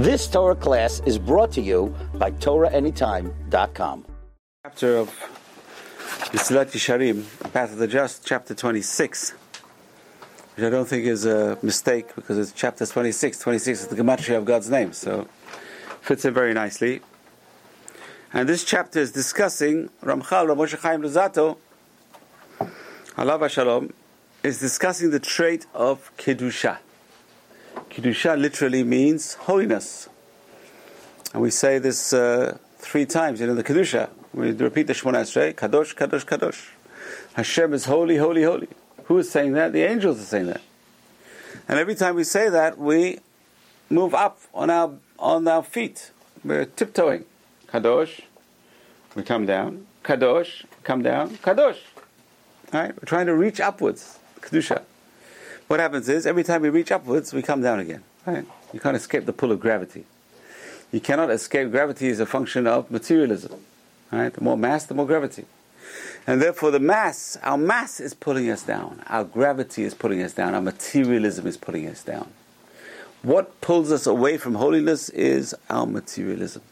This Torah class is brought to you by TorahAnytime.com. Chapter of Mesilat Yesharim, Path of the Just, chapter 26, which I don't think is a mistake because it's chapter 26. 26 is the gematria of God's name, so fits in very nicely. And this chapter is discussing Ramchal Ramoshe Chaim Luzzatto, Allah Shalom, is discussing the trait of Kedusha. Kedusha literally means holiness. And we say this uh, three times in the Kedusha. We repeat the Shemona Esrei, Kadosh, Kadosh, Kadosh. Hashem is holy, holy, holy. Who is saying that? The angels are saying that. And every time we say that, we move up on our on our feet. We're tiptoeing. Kadosh, we come down. Kadosh, come down. Kadosh. Right? We're trying to reach upwards. Kedusha. What happens is every time we reach upwards, we come down again. Right? You can't escape the pull of gravity. You cannot escape gravity as a function of materialism. Right? The more mass, the more gravity. And therefore, the mass, our mass is pulling us down. Our gravity is pulling us down. Our materialism is pulling us down. What pulls us away from holiness is our materialism.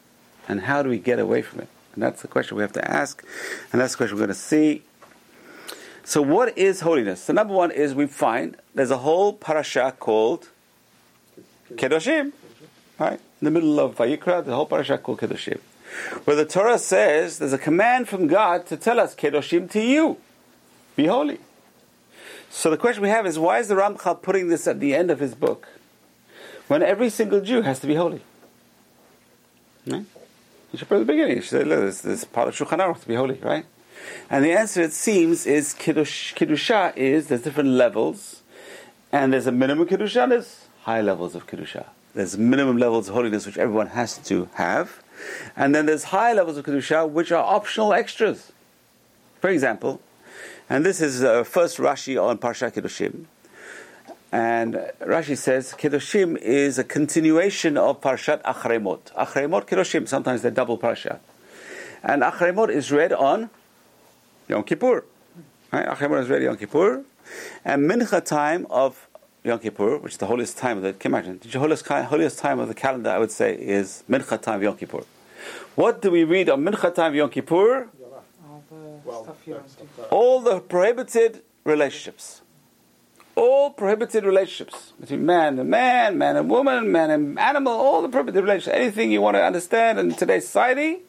And how do we get away from it? And that's the question we have to ask. And that's the question we're going to see so, what is holiness? So, number one is we find there's a whole parasha called Kedoshim, right? In the middle of Vayikra, the whole parasha called Kedoshim, where the Torah says there's a command from God to tell us Kedoshim to you, be holy. So the question we have is why is the Ramchal putting this at the end of his book, when every single Jew has to be holy? Right? You should put at the beginning. You should say, look, this, this part of Shulchan Aruch to be holy, right? And the answer, it seems, is kiddush, kiddusha is there's different levels, and there's a minimum kiddusha, and there's high levels of kiddusha. There's minimum levels of holiness which everyone has to have, and then there's high levels of kiddusha which are optional extras. For example, and this is uh, first Rashi on Parsha Kiddushim. And Rashi says Kiddushim is a continuation of Parshat Achremot. Achremot, Kiddushim, sometimes they're double Parsha. And Achremot is read on Yom Kippur. Right? Achemor is ready Yom Kippur. And Mincha time of Yom Kippur, which is the holiest time of the, can you imagine, the holiest, holiest time of the calendar, I would say, is Mincha time of Yom Kippur. What do we read on Mincha time of Yom Kippur? All the prohibited relationships. All prohibited relationships between man and man, man and woman, man and animal, all the prohibited relationships. Anything you want to understand in today's society,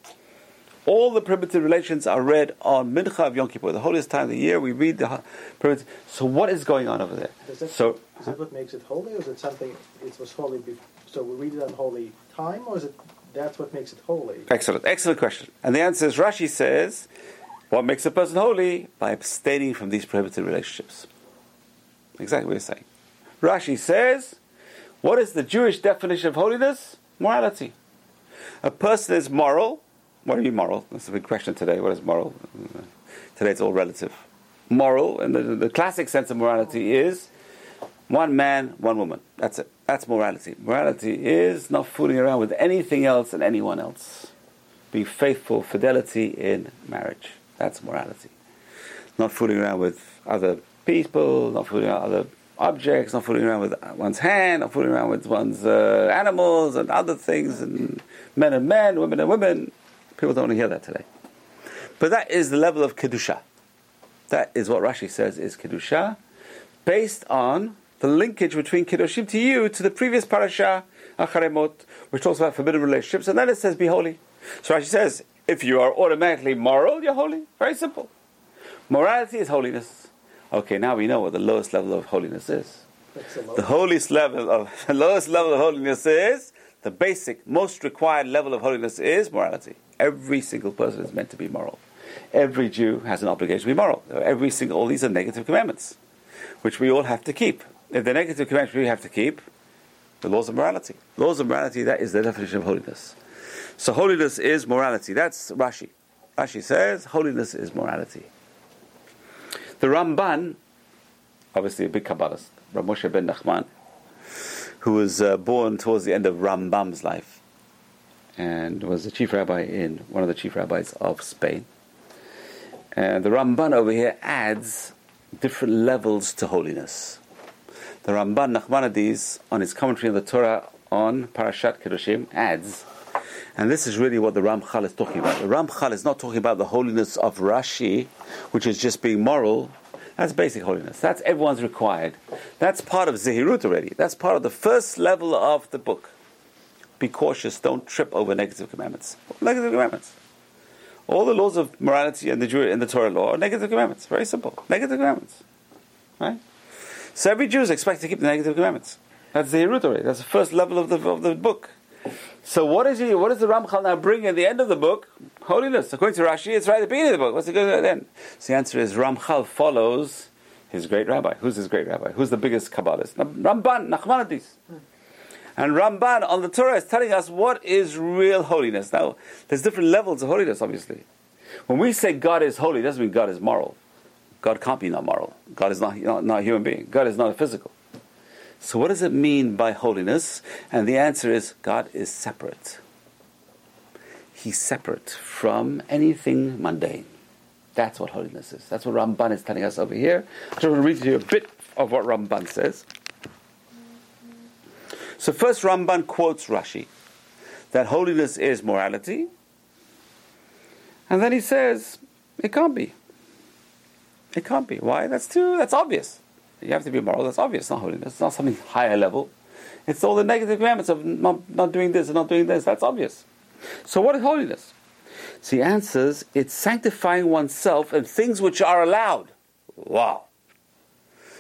all the primitive relations are read on Mincha of Yom Kippur, the holiest time of the year. We read the primitive. So what is going on over there? That, so is that what makes it holy, or is it something it was holy? Before, so we read it on holy time, or is it that's what makes it holy? Excellent, excellent question. And the answer is Rashi says, what makes a person holy by abstaining from these prohibited relationships. Exactly what you're saying. Rashi says, what is the Jewish definition of holiness? Morality. A person is moral what are you moral? That's a big question today. What is moral? Today it's all relative. Moral, in the, the classic sense of morality, is one man, one woman. That's it. That's morality. Morality is not fooling around with anything else and anyone else. Be faithful, fidelity in marriage. That's morality. Not fooling around with other people, not fooling around with other objects, not fooling around with one's hand, not fooling around with one's uh, animals and other things, and men and men, women and women. People don't want to hear that today. But that is the level of Kedusha. That is what Rashi says is Kedusha, based on the linkage between Kedushim to you to the previous parasha, Acharemot, which talks about forbidden relationships, and then it says, be holy. So Rashi says, if you are automatically moral, you're holy. Very simple. Morality is holiness. Okay, now we know what the lowest level of holiness is. The, the holiest level of the lowest level of holiness is the basic, most required level of holiness is morality. Every single person is meant to be moral. Every Jew has an obligation to be moral. Every single, all these are negative commandments, which we all have to keep. If the negative commandments we have to keep, the laws of morality. Laws of morality, that is the definition of holiness. So holiness is morality. That's Rashi. Rashi says holiness is morality. The Ramban, obviously a big Kabbalist, Rav Moshe ben Nachman, who was uh, born towards the end of Rambam's life, and was the chief rabbi in one of the chief rabbis of Spain. And the Ramban over here adds different levels to holiness. The Ramban Nachmanides, on his commentary on the Torah on Parashat Kedoshim adds, and this is really what the Ramchal is talking about. The Ramchal is not talking about the holiness of Rashi, which is just being moral. That's basic holiness. That's everyone's required. That's part of Zehirut already. That's part of the first level of the book. Be cautious, don't trip over negative commandments. Negative commandments. All the laws of morality and the, Jew, the Torah law are negative commandments. Very simple. Negative commandments. Right? So every Jew is expected to keep the negative commandments. That's Zehirut already. That's the first level of the, of the book. So what is he? What does the Ramchal now bring at the end of the book? Holiness. According to Rashi, it's right at the beginning of the book. What's it going to do then? So the answer is Ramchal follows his great rabbi. Who's his great rabbi? Who's the biggest Kabbalist? Ramban, Nachmanides. And Ramban on the Torah is telling us what is real holiness. Now, there's different levels of holiness, obviously. When we say God is holy, doesn't mean God is moral. God can't be not moral. God is not, not, not a human being. God is not a physical. So, what does it mean by holiness? And the answer is God is separate. He's separate from anything mundane. That's what holiness is. That's what Ramban is telling us over here. So, I just want to read to you a bit of what Ramban says. So, first, Ramban quotes Rashi that holiness is morality. And then he says, it can't be. It can't be. Why? That's too, that's obvious. You have to be moral. That's obvious. Not holiness. It's not something higher level. It's all the negative commandments of not, not doing this and not doing this. That's obvious. So, what is holiness? So he answers, it's sanctifying oneself in things which are allowed. Wow.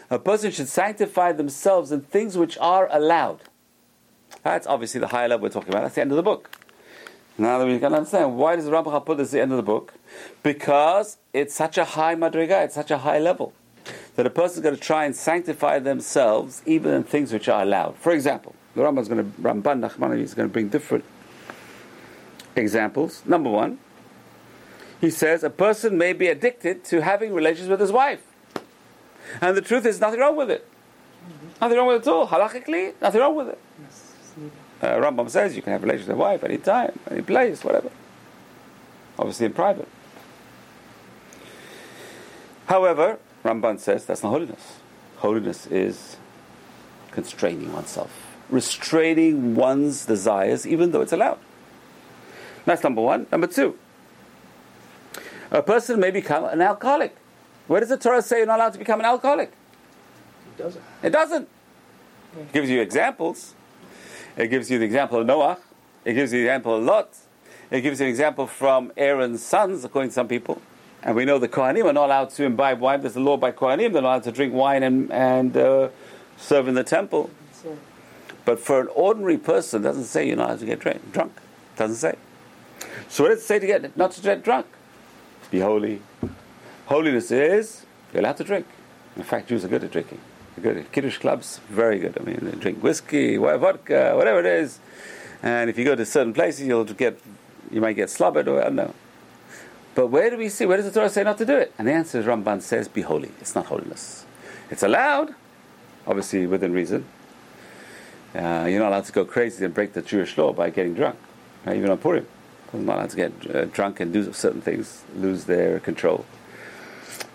A person should sanctify themselves in things which are allowed. That's obviously the higher level we're talking about. That's the end of the book. Now that we can understand, why does the Rambam put this at the end of the book? Because it's such a high madriga, it's such a high level that a person is going to try and sanctify themselves even in things which are allowed. For example, the Rambam is going to Ramban Nachmani is going to bring different examples. Number one, he says a person may be addicted to having relations with his wife, and the truth is nothing wrong with it. Nothing wrong with it at all. Halachically, nothing wrong with it. Uh, Rambam says you can have relations with your wife anytime, any place, whatever. Obviously in private. However, Ramban says that's not holiness. Holiness is constraining oneself, restraining one's desires, even though it's allowed. That's number one. Number two, a person may become an alcoholic. Where does the Torah say you're not allowed to become an alcoholic? It doesn't. It doesn't. It gives you examples. It gives you the example of Noah. It gives you the example of Lot. It gives you an example from Aaron's sons, according to some people. And we know the Kohanim are not allowed to imbibe wine. There's a law by Kohanim. They're not allowed to drink wine and, and uh, serve in the temple. But for an ordinary person, it doesn't say you're not allowed to get drink, drunk. It doesn't say. So what does it say to get not to get drunk? Be holy. Holiness is you're allowed to drink. In fact, Jews are good at drinking. They're good at Kiddush clubs, very good. I mean, they drink whiskey, vodka, whatever it is. And if you go to certain places, you'll get, you might get slobbered or I don't know. But where do we see? Where does the Torah say not to do it? And the answer is Ramban says, "Be holy." It's not holiness. It's allowed, obviously within reason. Uh, you're not allowed to go crazy and break the Jewish law by getting drunk, right? even on Purim. You're not allowed to get uh, drunk and do certain things, lose their control.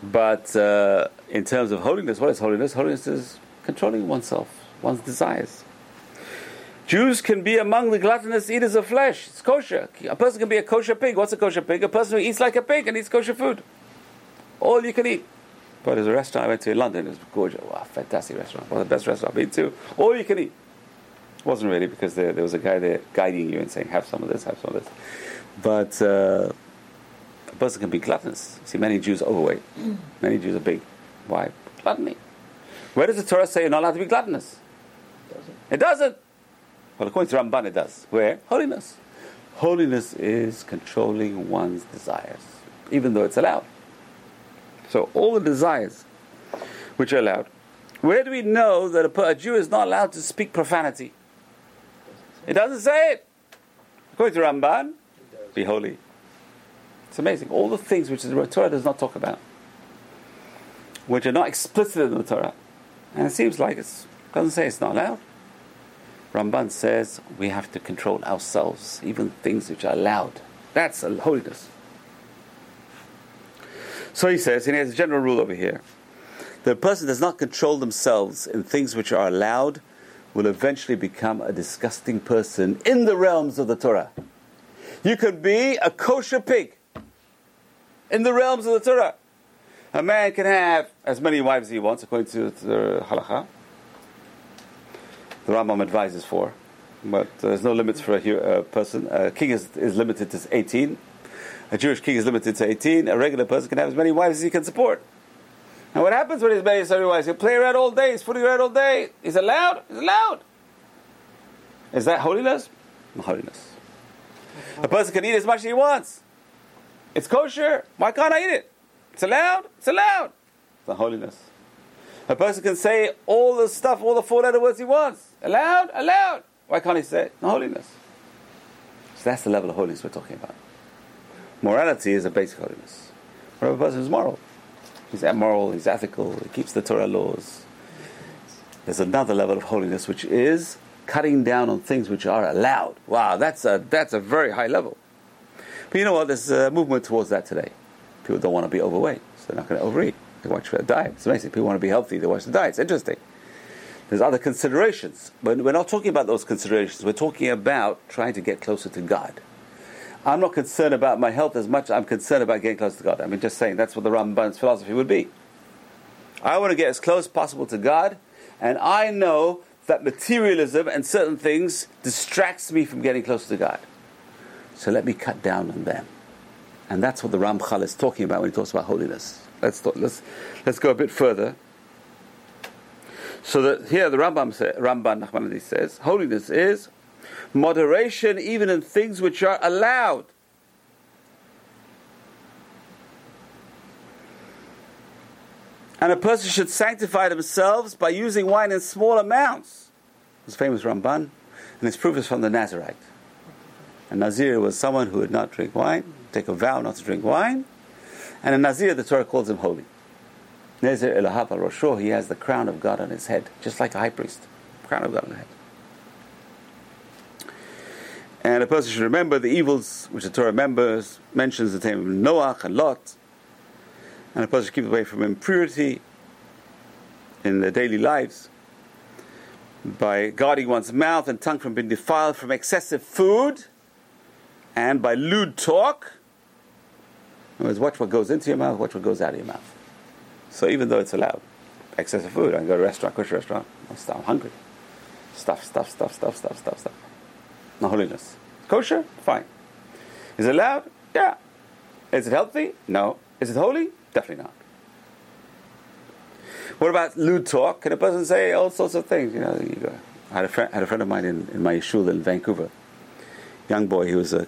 But uh, in terms of holiness, what is holiness? Holiness is controlling oneself, one's desires. Jews can be among the gluttonous eaters of flesh. It's kosher. A person can be a kosher pig. What's a kosher pig? A person who eats like a pig and eats kosher food. All you can eat. But there's a restaurant I went to in London. It was gorgeous. Wow, fantastic restaurant. One of the best restaurants I've been to. All you can eat. It wasn't really because there, there, was a guy there guiding you and saying, have some of this, have some of this. But uh, a person can be gluttonous. See, many Jews are overweight. Many Jews are big. Why? Gluttony. Where does the Torah say you're not allowed to be gluttonous? It doesn't. It doesn't. Well, according to Ramban, it does. Where? Holiness. Holiness is controlling one's desires, even though it's allowed. So, all the desires which are allowed. Where do we know that a, a Jew is not allowed to speak profanity? It doesn't say it. According to Ramban, be holy. It's amazing. All the things which the Torah does not talk about, which are not explicit in the Torah, and it seems like it doesn't say it's not allowed. Ramban says we have to control ourselves, even things which are allowed. That's a holiness. So he says, and he has a general rule over here. The person does not control themselves in things which are allowed, will eventually become a disgusting person in the realms of the Torah. You could be a kosher pig in the realms of the Torah. A man can have as many wives as he wants, according to the halacha. The Rambam advises for, but uh, there's no limits for a a uh, person. A king is, is limited to 18. A Jewish king is limited to 18. A regular person can have as many wives as he can support. And what happens when he's married to many wives? He'll play around all day. He's fooling around all day. He's allowed. He's allowed. Is that holiness? Holiness. A person can eat as much as he wants. It's kosher. Why can't I eat it? It's allowed. It's allowed. It's not holiness. A person can say all the stuff, all the four letter words he wants. Allowed. Allowed. Why can't he say it? Not holiness. So that's the level of holiness we're talking about. Morality is a basic holiness. What if a person is moral? He's moral, he's ethical, he keeps the Torah laws. There's another level of holiness which is cutting down on things which are allowed. Wow, that's a, that's a very high level. But you know what? There's a movement towards that today. People don't want to be overweight, so they're not going to overeat. They watch their diet. It's amazing. People want to be healthy, they watch the diet. It's interesting. There's other considerations. But we're not talking about those considerations. We're talking about trying to get closer to God. I'm not concerned about my health as much as I'm concerned about getting close to God. I mean, just saying, that's what the Ramban's philosophy would be. I want to get as close as possible to God, and I know that materialism and certain things distracts me from getting closer to God. So let me cut down on them. And that's what the Ramchal is talking about when he talks about holiness. Let's, talk, let's, let's go a bit further. So that here the Rambam say, Ramban Nachmanides says, holiness is moderation even in things which are allowed. And a person should sanctify themselves by using wine in small amounts. This famous Ramban, and his proof is from the Nazarite. A Nazir was someone who would not drink wine, take a vow not to drink wine, and a Nazir, the Torah calls him holy. Nazir Elahav al Rosho, he has the crown of God on his head, just like a high priest. Crown of God on the head. And a person should remember the evils which the Torah members mentions the name of Noach and Lot. And a person should keep away from impurity in their daily lives by guarding one's mouth and tongue from being defiled from excessive food and by lewd talk. In other words, watch what goes into your mouth, watch what goes out of your mouth. So even though it's allowed, excessive food, I can go to a restaurant, kosher restaurant, I'm hungry. Stuff, stuff, stuff, stuff, stuff, stuff, stuff. No holiness. Kosher? Fine. Is it allowed? Yeah. Is it healthy? No. Is it holy? Definitely not. What about lewd talk? Can a person say all sorts of things? You know, you go. I had a friend, had a friend of mine in, in my shul in Vancouver. Young boy, he was a,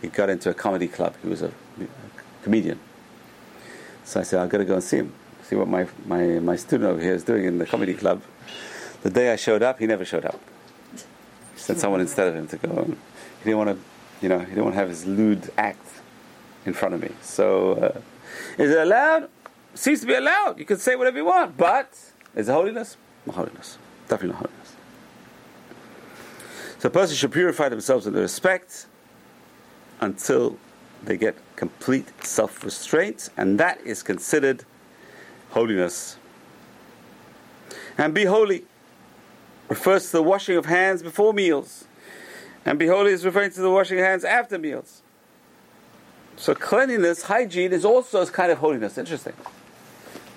he got into a comedy club. He was a, a comedian. So I said, I've got to go and see him, see what my, my, my student over here is doing in the comedy club. The day I showed up, he never showed up. He sent someone instead of him to go. And he didn't want to, you know, he didn't want to have his lewd act in front of me. So, uh, is it allowed? Seems to be allowed. You can say whatever you want, but is it holiness? Not holiness. Definitely not holiness. So a person should purify themselves in the respect until they get complete self restraint, and that is considered holiness. And be holy refers to the washing of hands before meals, and be holy is referring to the washing of hands after meals. So cleanliness, hygiene is also a kind of holiness. Interesting.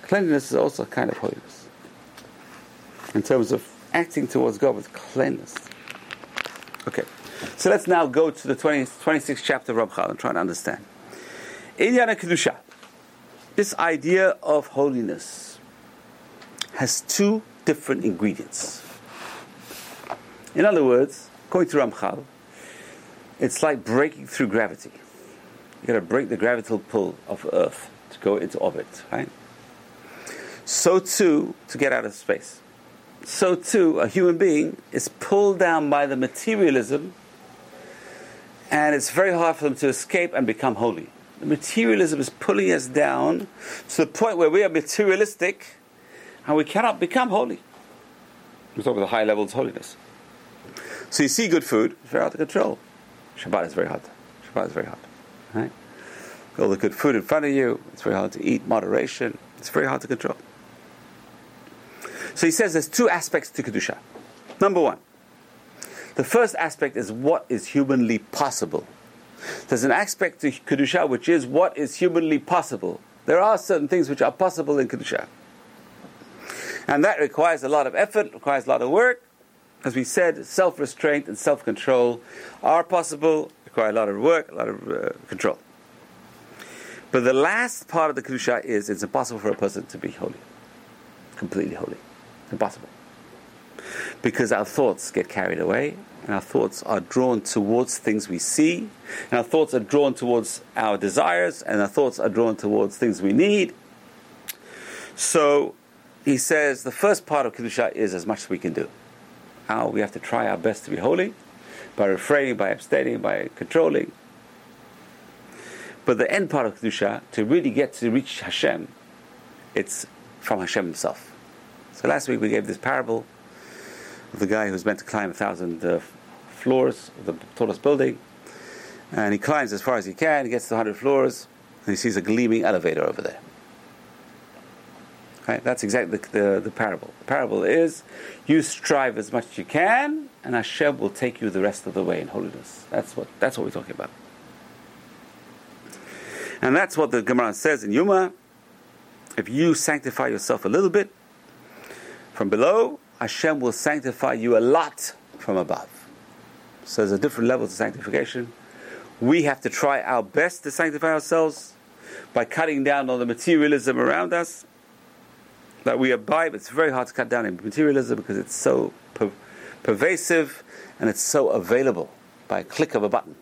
Cleanliness is also a kind of holiness. In terms of acting towards God with cleanness. Okay. So let's now go to the 20, 26th chapter of Ramchal and try to understand. Inyana Kedusha. This idea of holiness has two different ingredients. In other words, according to Ramchal, it's like breaking through gravity. You've got to break the gravitational pull of Earth to go into orbit, right? So too, to get out of space. So too, a human being is pulled down by the materialism, and it's very hard for them to escape and become holy. The materialism is pulling us down to the point where we are materialistic, and we cannot become holy. We talk about the high levels of holiness. So you see good food, it's very hard to control. Shabbat is very hard. Shabbat is very hard. Right? All the good food in front of you, it's very hard to eat. Moderation, it's very hard to control. So he says there's two aspects to Kedusha. Number one, the first aspect is what is humanly possible. There's an aspect to Kedusha which is what is humanly possible. There are certain things which are possible in Kedusha. And that requires a lot of effort, requires a lot of work. As we said, self restraint and self control are possible, require a lot of work, a lot of uh, control. But the last part of the Kedusha is it's impossible for a person to be holy, completely holy. Impossible. Because our thoughts get carried away, and our thoughts are drawn towards things we see, and our thoughts are drawn towards our desires, and our thoughts are drawn towards things we need. So he says the first part of Kedusha is as much as we can do. How we have to try our best to be holy by refraining, by abstaining, by controlling. But the end part of Kedusha, to really get to reach Hashem, it's from Hashem himself. So last week we gave this parable the guy who's meant to climb a thousand uh, floors of the tallest building. And he climbs as far as he can, he gets to 100 floors, and he sees a gleaming elevator over there. Right? That's exactly the, the, the, parable. The parable is you strive as much as you can, and Hashem will take you the rest of the way in holiness. That's what, that's what we're talking about. And that's what the Gemara says in Yuma. If you sanctify yourself a little bit from below, Hashem will sanctify you a lot from above. So there's a different level of sanctification. We have to try our best to sanctify ourselves by cutting down on the materialism around us that we abide. It's very hard to cut down in materialism because it's so per- pervasive and it's so available by a click of a button.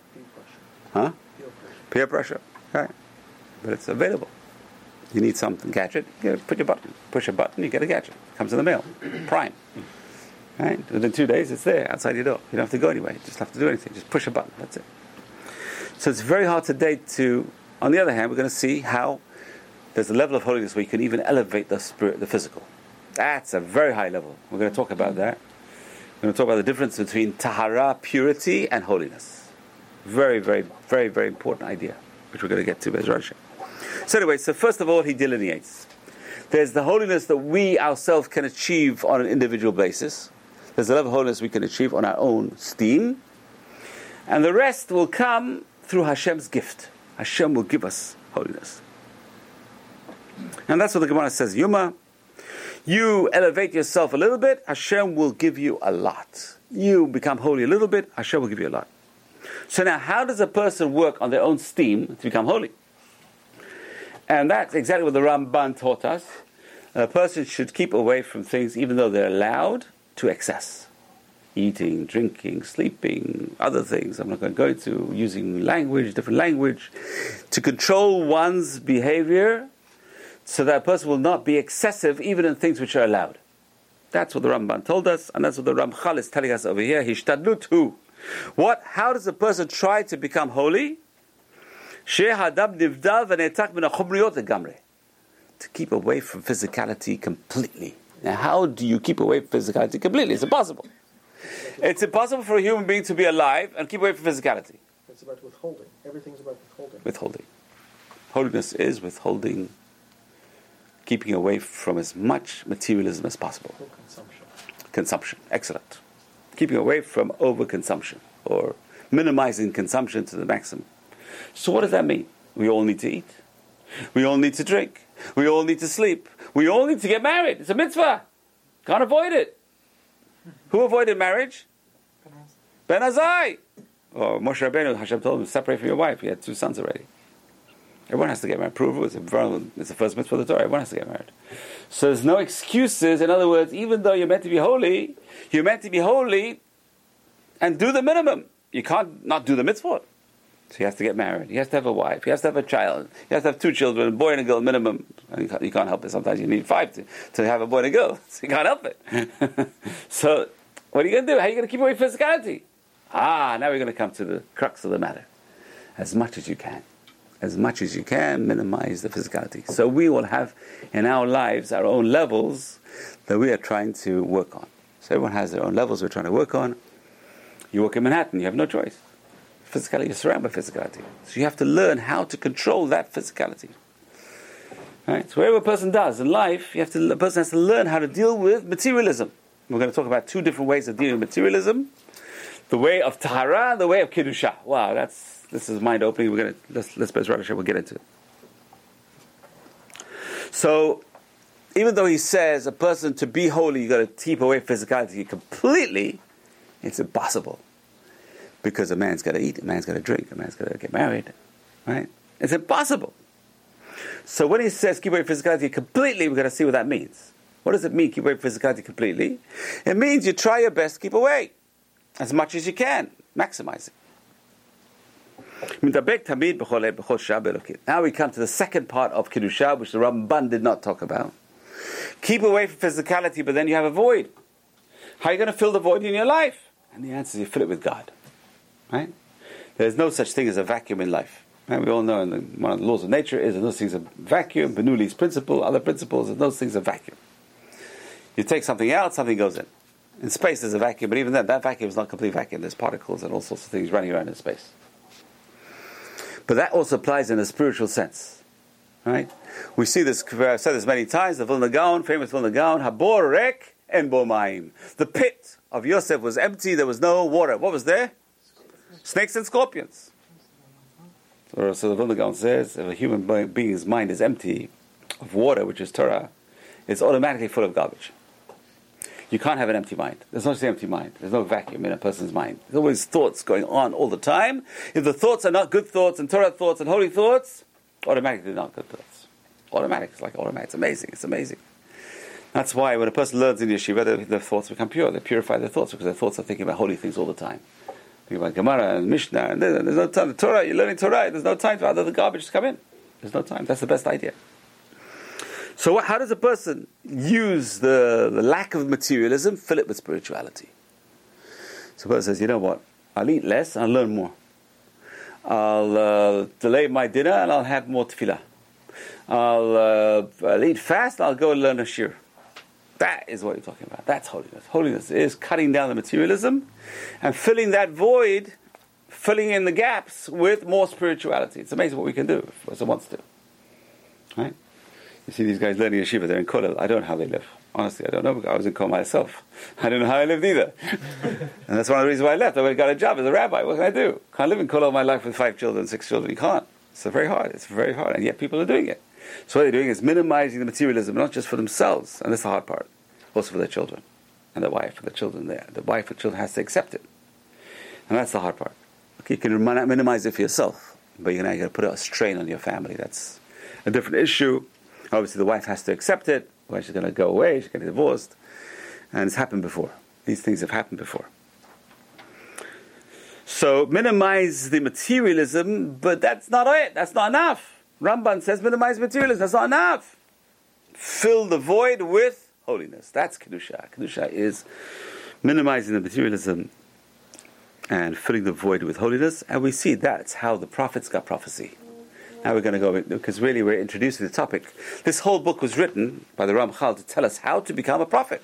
Huh? Peer pressure. Right. But it's available. You need some gadget, you put your button. Push a button, you get a gadget. Comes in the mail. Prime. Right? Within two days, it's there outside your door. You don't have to go anywhere. You just have to do anything. Just push a button. That's it. So it's very hard today to. On the other hand, we're going to see how there's a level of holiness where you can even elevate the spirit, the physical. That's a very high level. We're going to talk about that. We're going to talk about the difference between tahara, purity, and holiness. Very, very, very, very important idea, which we're going to get to, Bezrat So anyway, so first of all, he delineates. There's the holiness that we ourselves can achieve on an individual basis. There's a level of holiness we can achieve on our own steam. And the rest will come through Hashem's gift. Hashem will give us holiness. And that's what the Gemara says. Yuma, you elevate yourself a little bit, Hashem will give you a lot. You become holy a little bit, Hashem will give you a lot. So now, how does a person work on their own steam to become holy? And that's exactly what the Ramban taught us. A person should keep away from things, even though they're allowed, to excess. Eating, drinking, sleeping, other things. I'm not going to go into using language, different language, to control one's behavior so that a person will not be excessive even in things which are allowed. That's what the Ramban told us, and that's what the Ramchal is telling us over here. Hishtadlut What? How does a person try to become holy? To keep away from physicality completely. Now, how do you keep away from physicality completely? It's impossible. It's impossible for a human being to be alive and keep away from physicality. It's about withholding. Everything's about withholding. Withholding. Holiness is withholding keeping away from as much materialism as possible. Consumption. Consumption, excellent. Keeping away from overconsumption or minimizing consumption to the maximum. So, what does that mean? We all need to eat. We all need to drink. We all need to sleep. We all need to get married. It's a mitzvah. Can't avoid it. Who avoided marriage? Ben Azai. Or oh, Moshe Rabbeinu, Hashem told him, separate from your wife. He had two sons already. Everyone has to get married. Prove it's, it's the first mitzvah of the Torah. Everyone has to get married. So there's no excuses. In other words, even though you're meant to be holy, you're meant to be holy and do the minimum. You can't not do the mitzvah. So he has to get married. He has to have a wife. He has to have a child. He has to have two children, a boy and a girl minimum. You can't, you can't help it. Sometimes you need five to, to have a boy and a girl. So you can't help it. so what are you going to do? How are you going to keep away physicality? Ah, now we're going to come to the crux of the matter. As much as you can as much as you can, minimize the physicality. So we will have in our lives our own levels that we are trying to work on. So everyone has their own levels we're trying to work on. You work in Manhattan, you have no choice. Physicality, you're surrounded by physicality. So you have to learn how to control that physicality. Right? So whatever a person does in life, you have to, a person has to learn how to deal with materialism. We're going to talk about two different ways of dealing with materialism: the way of tahara the way of kiddusha. Wow, that's this is mind opening. We're going to let's let's Bezrat we'll get into it. So, even though he says a person to be holy, you got to keep away physicality completely, it's impossible because a man's got to eat, a man's got to drink, a man's got to get married, right? It's impossible. So when he says keep away physicality completely, we've got to see what that means. What does it mean, keep away from physicality completely? It means you try your best to keep away as much as you can, maximize it. Now we come to the second part of Kiddusha, which the Ramban did not talk about. Keep away from physicality, but then you have a void. How are you going to fill the void in your life? And the answer is you fill it with God. Right? There's no such thing as a vacuum in life. Right? We all know in the, one of the laws of nature is that those things are vacuum, Bernoulli's principle, other principles, and those things are vacuum. You take something out, something goes in. In space there's a vacuum, but even then, that vacuum is not complete vacuum. There's particles and all sorts of things running around in space. But that also applies in a spiritual sense. Right? We see this, I've said this many times, the Vilna Gaon, famous Vilna Gaon, Habor Rek en Bomaim. The pit of Yosef was empty, there was no water. What was there? Snakes and scorpions. So, so the Vilna says, if a human being's mind is empty of water, which is Torah, it's automatically full of garbage. You can't have an empty mind. There's no such empty mind. There's no vacuum in a person's mind. There's always thoughts going on all the time. If the thoughts are not good thoughts and Torah thoughts and holy thoughts, automatically not good thoughts. Automatic. It's like automatic. It's amazing. It's amazing. That's why when a person learns in yeshiva, their, their thoughts become pure. They purify their thoughts because their thoughts are thinking about holy things all the time. Thinking about Gemara and Mishnah. And there's no time. The Torah, you're learning Torah. There's no time for other the garbage to come in. There's no time. That's the best idea. So, how does a person use the, the lack of materialism, fill it with spirituality? So, a person says, you know what? I'll eat less, I'll learn more. I'll uh, delay my dinner and I'll have more tefillah. I'll, uh, I'll eat fast, I'll go and learn a shiur. That is what you're talking about. That's holiness. Holiness is cutting down the materialism and filling that void, filling in the gaps with more spirituality. It's amazing what we can do if person wants to. Right? You see these guys learning yeshiva, they're in kollel. I don't know how they live. Honestly, I don't know. I was in kollel myself. I don't know how I lived either. and that's one of the reasons why I left. I got a job as a rabbi. What can I do? Can't live in kollel my life with five children, six children. You can't. It's very hard. It's very hard. And yet people are doing it. So what they're doing is minimizing the materialism, not just for themselves, and that's the hard part, also for their children and the wife and the children there. The wife and children has to accept it. And that's the hard part. Okay, you can minimize it for yourself, but you're going to put a strain on your family. That's a different issue. Obviously, the wife has to accept it, or she's going to go away, she's going to get divorced. And it's happened before. These things have happened before. So minimize the materialism, but that's not it. That's not enough. Ramban says minimize materialism. That's not enough. Fill the void with holiness. That's kedusha. Kedusha is minimizing the materialism and filling the void with holiness. And we see that's how the prophets got prophecy. Now we're going to go because really we're introducing the topic. This whole book was written by the Ramchal to tell us how to become a prophet,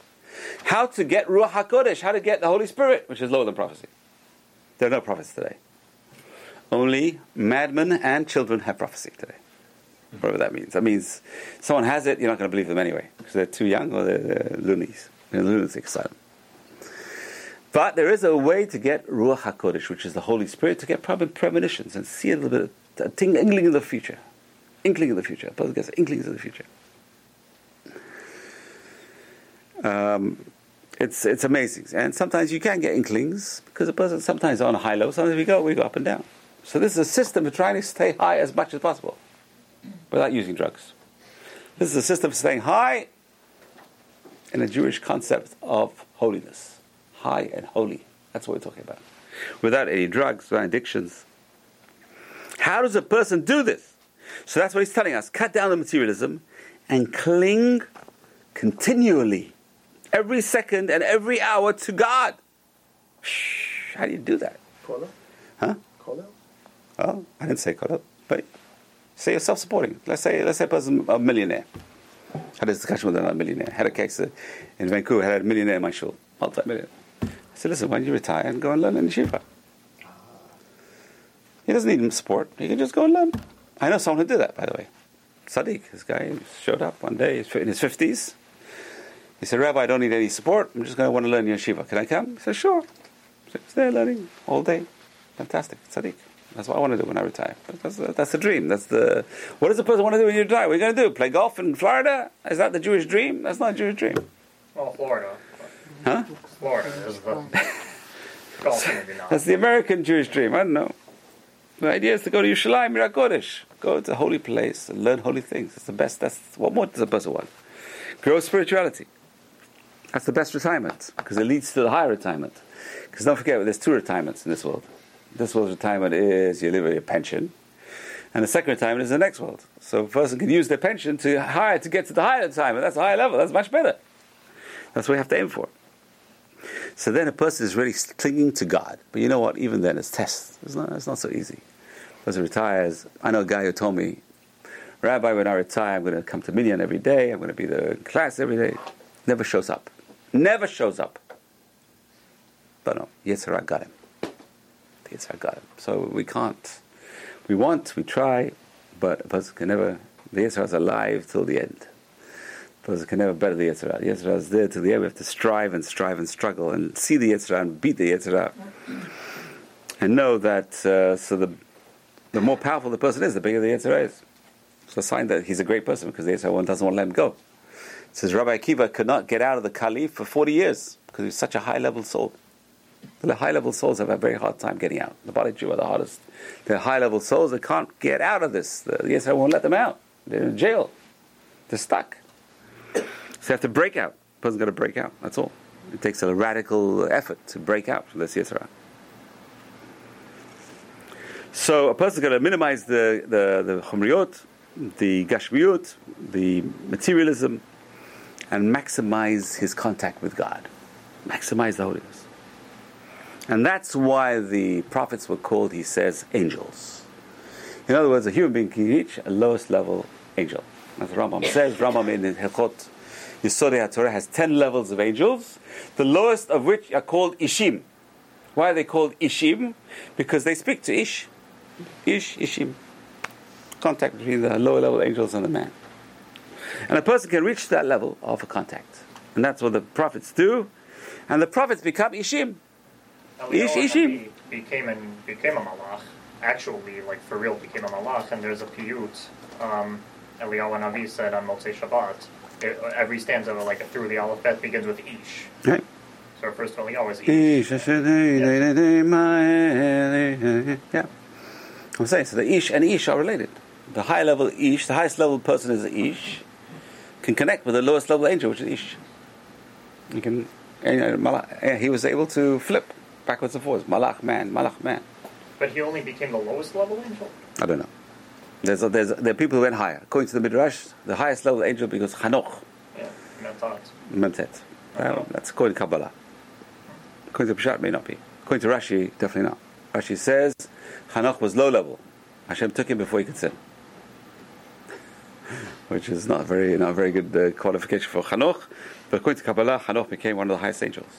how to get Ruach Hakodesh, how to get the Holy Spirit, which is lower than prophecy. There are no prophets today. Only madmen and children have prophecy today. Whatever that means. That means someone has it, you're not going to believe them anyway because they're too young or they're, they're loonies a lunatic asylum. But there is a way to get Ruach HaKodesh, which is the Holy Spirit, to get premonitions and see a little bit a ting- inkling in the future. Inkling in the future. Inklings in the future. Um, it's it's amazing, and sometimes you can get inklings because a person sometimes on a high low. Sometimes we go we go up and down. So this is a system of trying to stay high as much as possible without using drugs. This is a system of staying high in a Jewish concept of holiness, high and holy. That's what we're talking about, without any drugs, without addictions. How does a person do this? So that's what he's telling us. Cut down the materialism and cling continually, every second and every hour to God. How do you do that? Kollel? Huh? Kollel? Oh, I didn't say kollel, but say you're self-supporting. Let's say let's say a person a millionaire. Had a discussion with another millionaire. Had a case in Vancouver. Had a millionaire in my shul, multi-millionaire. I said, listen, why don't you retire and go and learn in yeshiva? He doesn't need support. He can just go and learn. I know someone who did that, by the way. Tzaddik, this guy showed up one day, in his 50s. He said, Rabbi, I don't need any support. I'm just going to want to learn yeshiva. Can I come? He said, sure. So he's there learning all day. Fantastic. Tzaddik. That's what I want to do when I retire. That's, that's, that's the dream. That's the. What does a person want to do when you retire? What are you going to do? Play golf in Florida? Is that the Jewish dream? That's not a Jewish dream. Well, Florida. Huh? Florida is the golf maybe not. That's the American Jewish dream. I don't know. The idea is to go to Yerushalayim, Mirakodesh. Go to a holy place and learn holy things. It's the best. That's what more does a person want? Grow spirituality. That's the best retirement because it leads to the higher retirement. Because don't forget, there's two retirements in this world. This world's retirement is you live with your pension, and the second retirement is the next world. So a person can use their pension to hire to get to the higher retirement. That's a higher level. That's much better. That's what we have to aim for. So then a person is really clinging to God. But you know what? Even then, it's tests. It's not, it's not so easy. Person retires. I know a guy who told me, Rabbi, when I retire, I'm going to come to Minyan every day. I'm going to be there in class every day. Never shows up. Never shows up. But no, Yetzer Hara got him. Yetzer Hara got. So we can't. We want, we try, but a person can never. The Yetzer Hara is alive till the end. A person can never better the Yetzer Hara. The Yetzer Hara is there till the end. We have to strive and strive and struggle and see the Yetzer Hara and beat the Yetzer Hara. And know that, uh, so the, the more powerful the person is, the bigger the Yetzer Hara is. It's a sign that he's a great person because the Yetzer Hara one doesn't want to let him go. It says Rabbi Akiva could not get out of the kelipah for 40 years because he was such a high level soul. The high level souls have a very hard time getting out. The Bali Jew are the hardest. They're high level souls that can't get out of this. The Yetzer Hara won't let them out. They're in jail. They're stuck. So they have to break out. The person's got to break out. That's all. It takes a radical effort to break out from this Yetzer Hara. So a person's got to minimize the the the chumriyot, the gashmiyut, the materialism, and maximize his contact with God. Maximize the holiness. And that's why the prophets were called, he says, angels. In other words, a human being can reach a lowest level angel. As Rambam says, Rambam in Hilchot Yisodei HaTorah has ten levels of angels, the lowest of which are called Ishim. Why are they called Ishim? Because they speak to Ish. Ish, Ishim. Contact between the lower level angels and the man. And a person can reach that level of a contact. And that's what the prophets do. And the prophets become Ishim. Ish- Eliyahu Ishim. Navi became and became a malach. Actually, like for real, became a malach. And there's a piyut. Um, Eliyahu Navi said on Motzei Shabbat. It, every stanza, like through the alphabet, begins with ish. Right? So it refers to Eliyahu as ish. Ish, Yeah. I'm saying, so the Ish and Ish are related. The high level Ish, the highest level person is Ish, can connect with the lowest level angel, which is Ish. He can, yeah, he was able to flip backwards and forwards. Malach man, Malach man. But he only became the lowest level angel. I don't know. There's, a, there's a, there are people who went higher. According to the Midrash, the highest level angel becomes Hanoch, Yeah. Memtet. Okay. That's according to Kabbalah. According to Peshat, may not be. According to Rashi, definitely not. Rashi says Hanoch was low level. Hashem took him before he could sin. Which is not very, not a very good uh, qualification for Hanoch. But according to Kabbalah, Hanoch became one of the highest angels.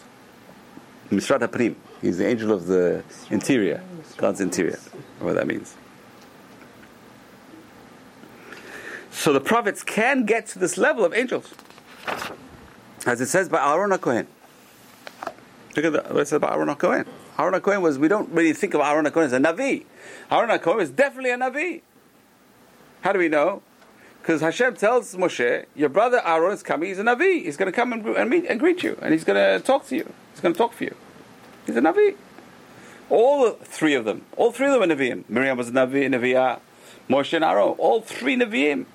Misrat HaPrim. He's the angel of the interior, God's interior. What that means. So the prophets can get to this level of angels. As it says by Aaron HaKohen. Look at the, what it says about Aaron HaKohen. Aaron HaKohen was, we don't really think of Aaron HaKohen as a Navi. Aaron HaKohen is definitely a Navi. How do we know? Because Hashem tells Moshe, your brother Aaron is coming, he's a Navi. He's going to come and, and, meet, and greet you, and he's going to talk to you. He's going to talk for you. He's a Navi. All three of them, all three of them are Naviim. Miriam was a Navi, Naviya, Moshe and Aaron, all three Naviim.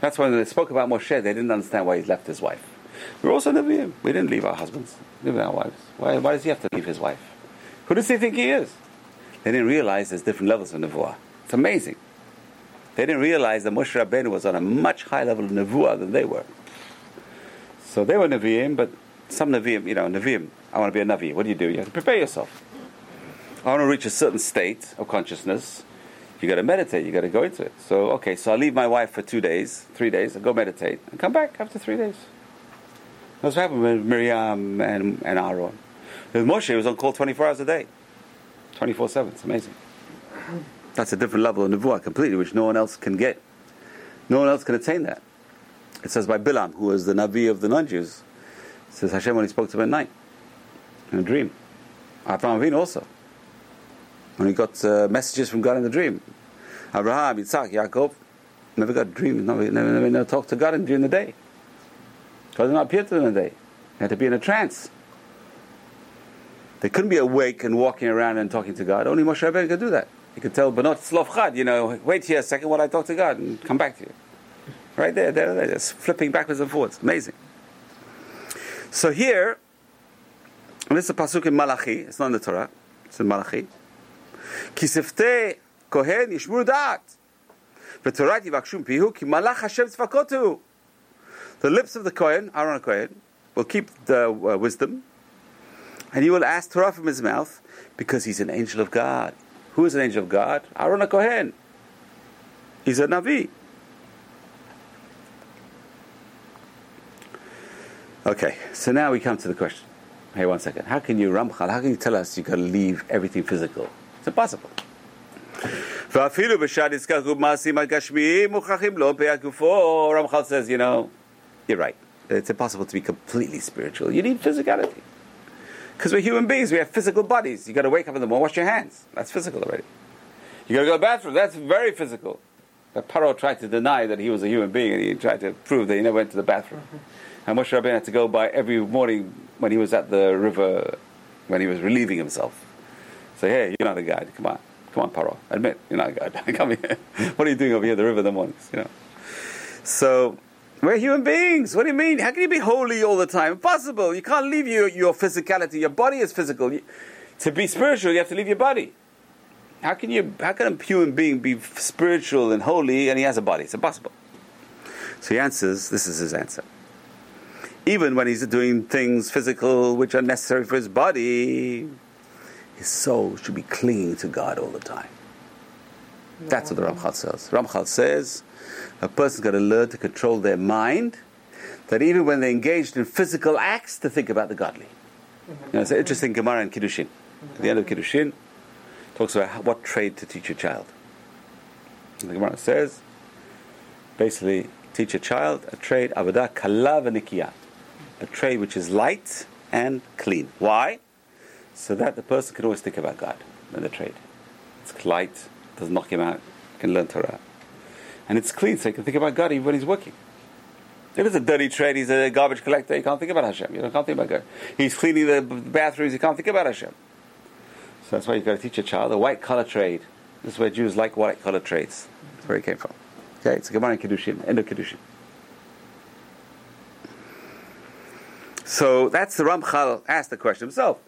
That's when they spoke about Moshe, they didn't understand why he left his wife. We're also Nevi'im. We didn't leave our husbands, leave our wives. Why, why does he have to leave his wife? Who does he think he is? They didn't realize there's different levels of Nevuah. It's amazing. They didn't realize that Moshe Rabbeinu was on a much higher level of Nevuah than they were. So they were Nevi'im, but some Nevi'im, you know, Nevi'im, I want to be a Navi. What do you do? You have to prepare yourself. I want to reach a certain state of consciousness. You got to meditate. You got to go into it. So, okay, so I'll leave my wife for two days, three days, and go meditate, and come back after three days. That's what happened with Miriam and, and Aaron. With Moshe, he was on call 24 hours a day, 24 7. It's amazing. That's a different level of nevuah completely, which no one else can get. No one else can attain that. It says by Bilam, who was the Navi of the non-Jews. Says Hashem when he spoke to him at night in a dream. Abraham Avinu also. When he got uh, messages from God in the dream. Abraham, Yitzhak, Yaakov, never got a dream, never, never, never, never talked to God during the day. God did not appear to them in the day. They had to be in a trance. They couldn't be awake and walking around and talking to God. Only Moshe Rabbeinu could do that. He could tell Benot Slofchad, you know, wait here a second while I talk to God and come back to you. Right there, there, there, just flipping backwards and forwards. Amazing. So here, this is a pasuk in Malachi. It's not in the Torah. It's in Malachi. Kisefte kohen yishmur da'at. V'torat yivakshum pihu ki malach Hashem tzvakotu. The lips of the Kohen, Aaron Kohen, will keep the uh, wisdom, and he will ask Torah from his mouth because he's an angel of God. Who is an angel of God? Aaron Kohen. He's a Navi. Okay, so now we come to the question. Hey, one second. How can you, Ramchal, how can you tell us you've got to leave everything physical? It's impossible. ואפילו בשעת הזכרות מעשים הגשמיים מוכרחים לו בהגופו. Ramchal says, you know, you're right. It's impossible to be completely spiritual. You need physicality. Because we're human beings, we have physical bodies. You got to wake up in the morning, wash your hands. That's physical already. You got to go to the bathroom. That's very physical. But Paro tried to deny that he was a human being, and he tried to prove that he never went to the bathroom. Mm-hmm. And Moshe Rabbeinu had to go by every morning when he was at the river, when he was relieving himself. Say, hey, you're not a guide. Come on, come on, Paro. Admit you're not a guide. Come here. what are you doing over here at the river in the mornings? You know. So we're human beings. What do you mean? How can you be holy all the time? Impossible. You can't leave your, your physicality. Your body is physical. You, to be spiritual, you have to leave your body. How can you? How can a human being be spiritual and holy and he has a body? It's impossible. So he answers. This is his answer. Even when he's doing things physical which are necessary for his body, his soul should be clinging to God all the time. That's what the Ramchal says. Ramchal says a person's got to learn to control their mind, that even when they're engaged in physical acts, to think about the godly. It's an interesting Gemara in Kiddushin. At the end of Kiddushin, talks about what trade to teach a child. And the Gemara says, basically, teach a child a trade, avodah kala v'nikiyah, a trade which is light and clean. Why? So that the person can always think about God in the trade. It's light, doesn't knock him out, can learn Torah. And it's clean, so he can think about God even when he's working. If it's a dirty trade, he's a garbage collector, you can't think about Hashem. You can't think about God. He's cleaning the bathrooms, you can't think about Hashem. So that's why you've got to teach a child the white collar trade. This is where Jews like white collar trades. That's where it came from. Okay, it's a Gemara in Kiddushin, end of Kiddushin. So that's the Ramchal asked the question himself.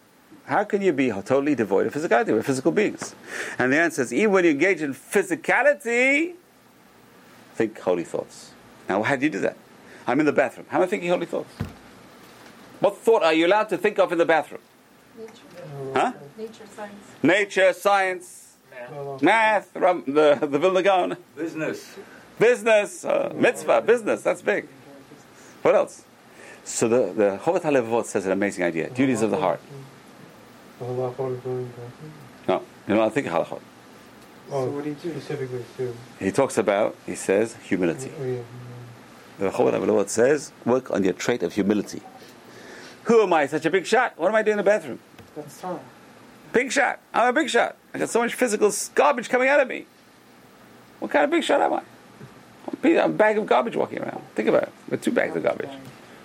How can you be totally devoid of physicality? We're physical beings. And the answer is even when you engage in physicality, think holy thoughts. Now, how do you do that? I'm in the bathroom. How am I thinking holy thoughts? What thought are you allowed to think of in the bathroom? Nature. Huh? Nature, science. Nature, science, Man. math, the, the Vilna Gaon, Business. business, uh, mitzvah, business, that's big. What else? So the, the Chovot HaLevavot says an amazing idea. Duties of the heart. No, you know, I think halachot. Oh, what do you do? Specifically too. He talks about, he says, humility. Oh, yeah. The Chovot HaLevavot says, work on your trait of humility. Who am I? Such a big shot. What am I doing in the bathroom? That's time. Big shot. I'm a big shot. I got so much physical garbage coming out of me. What kind of big shot am I? I'm a big- I'm a bag of garbage walking around. Think about it. With two bags of garbage.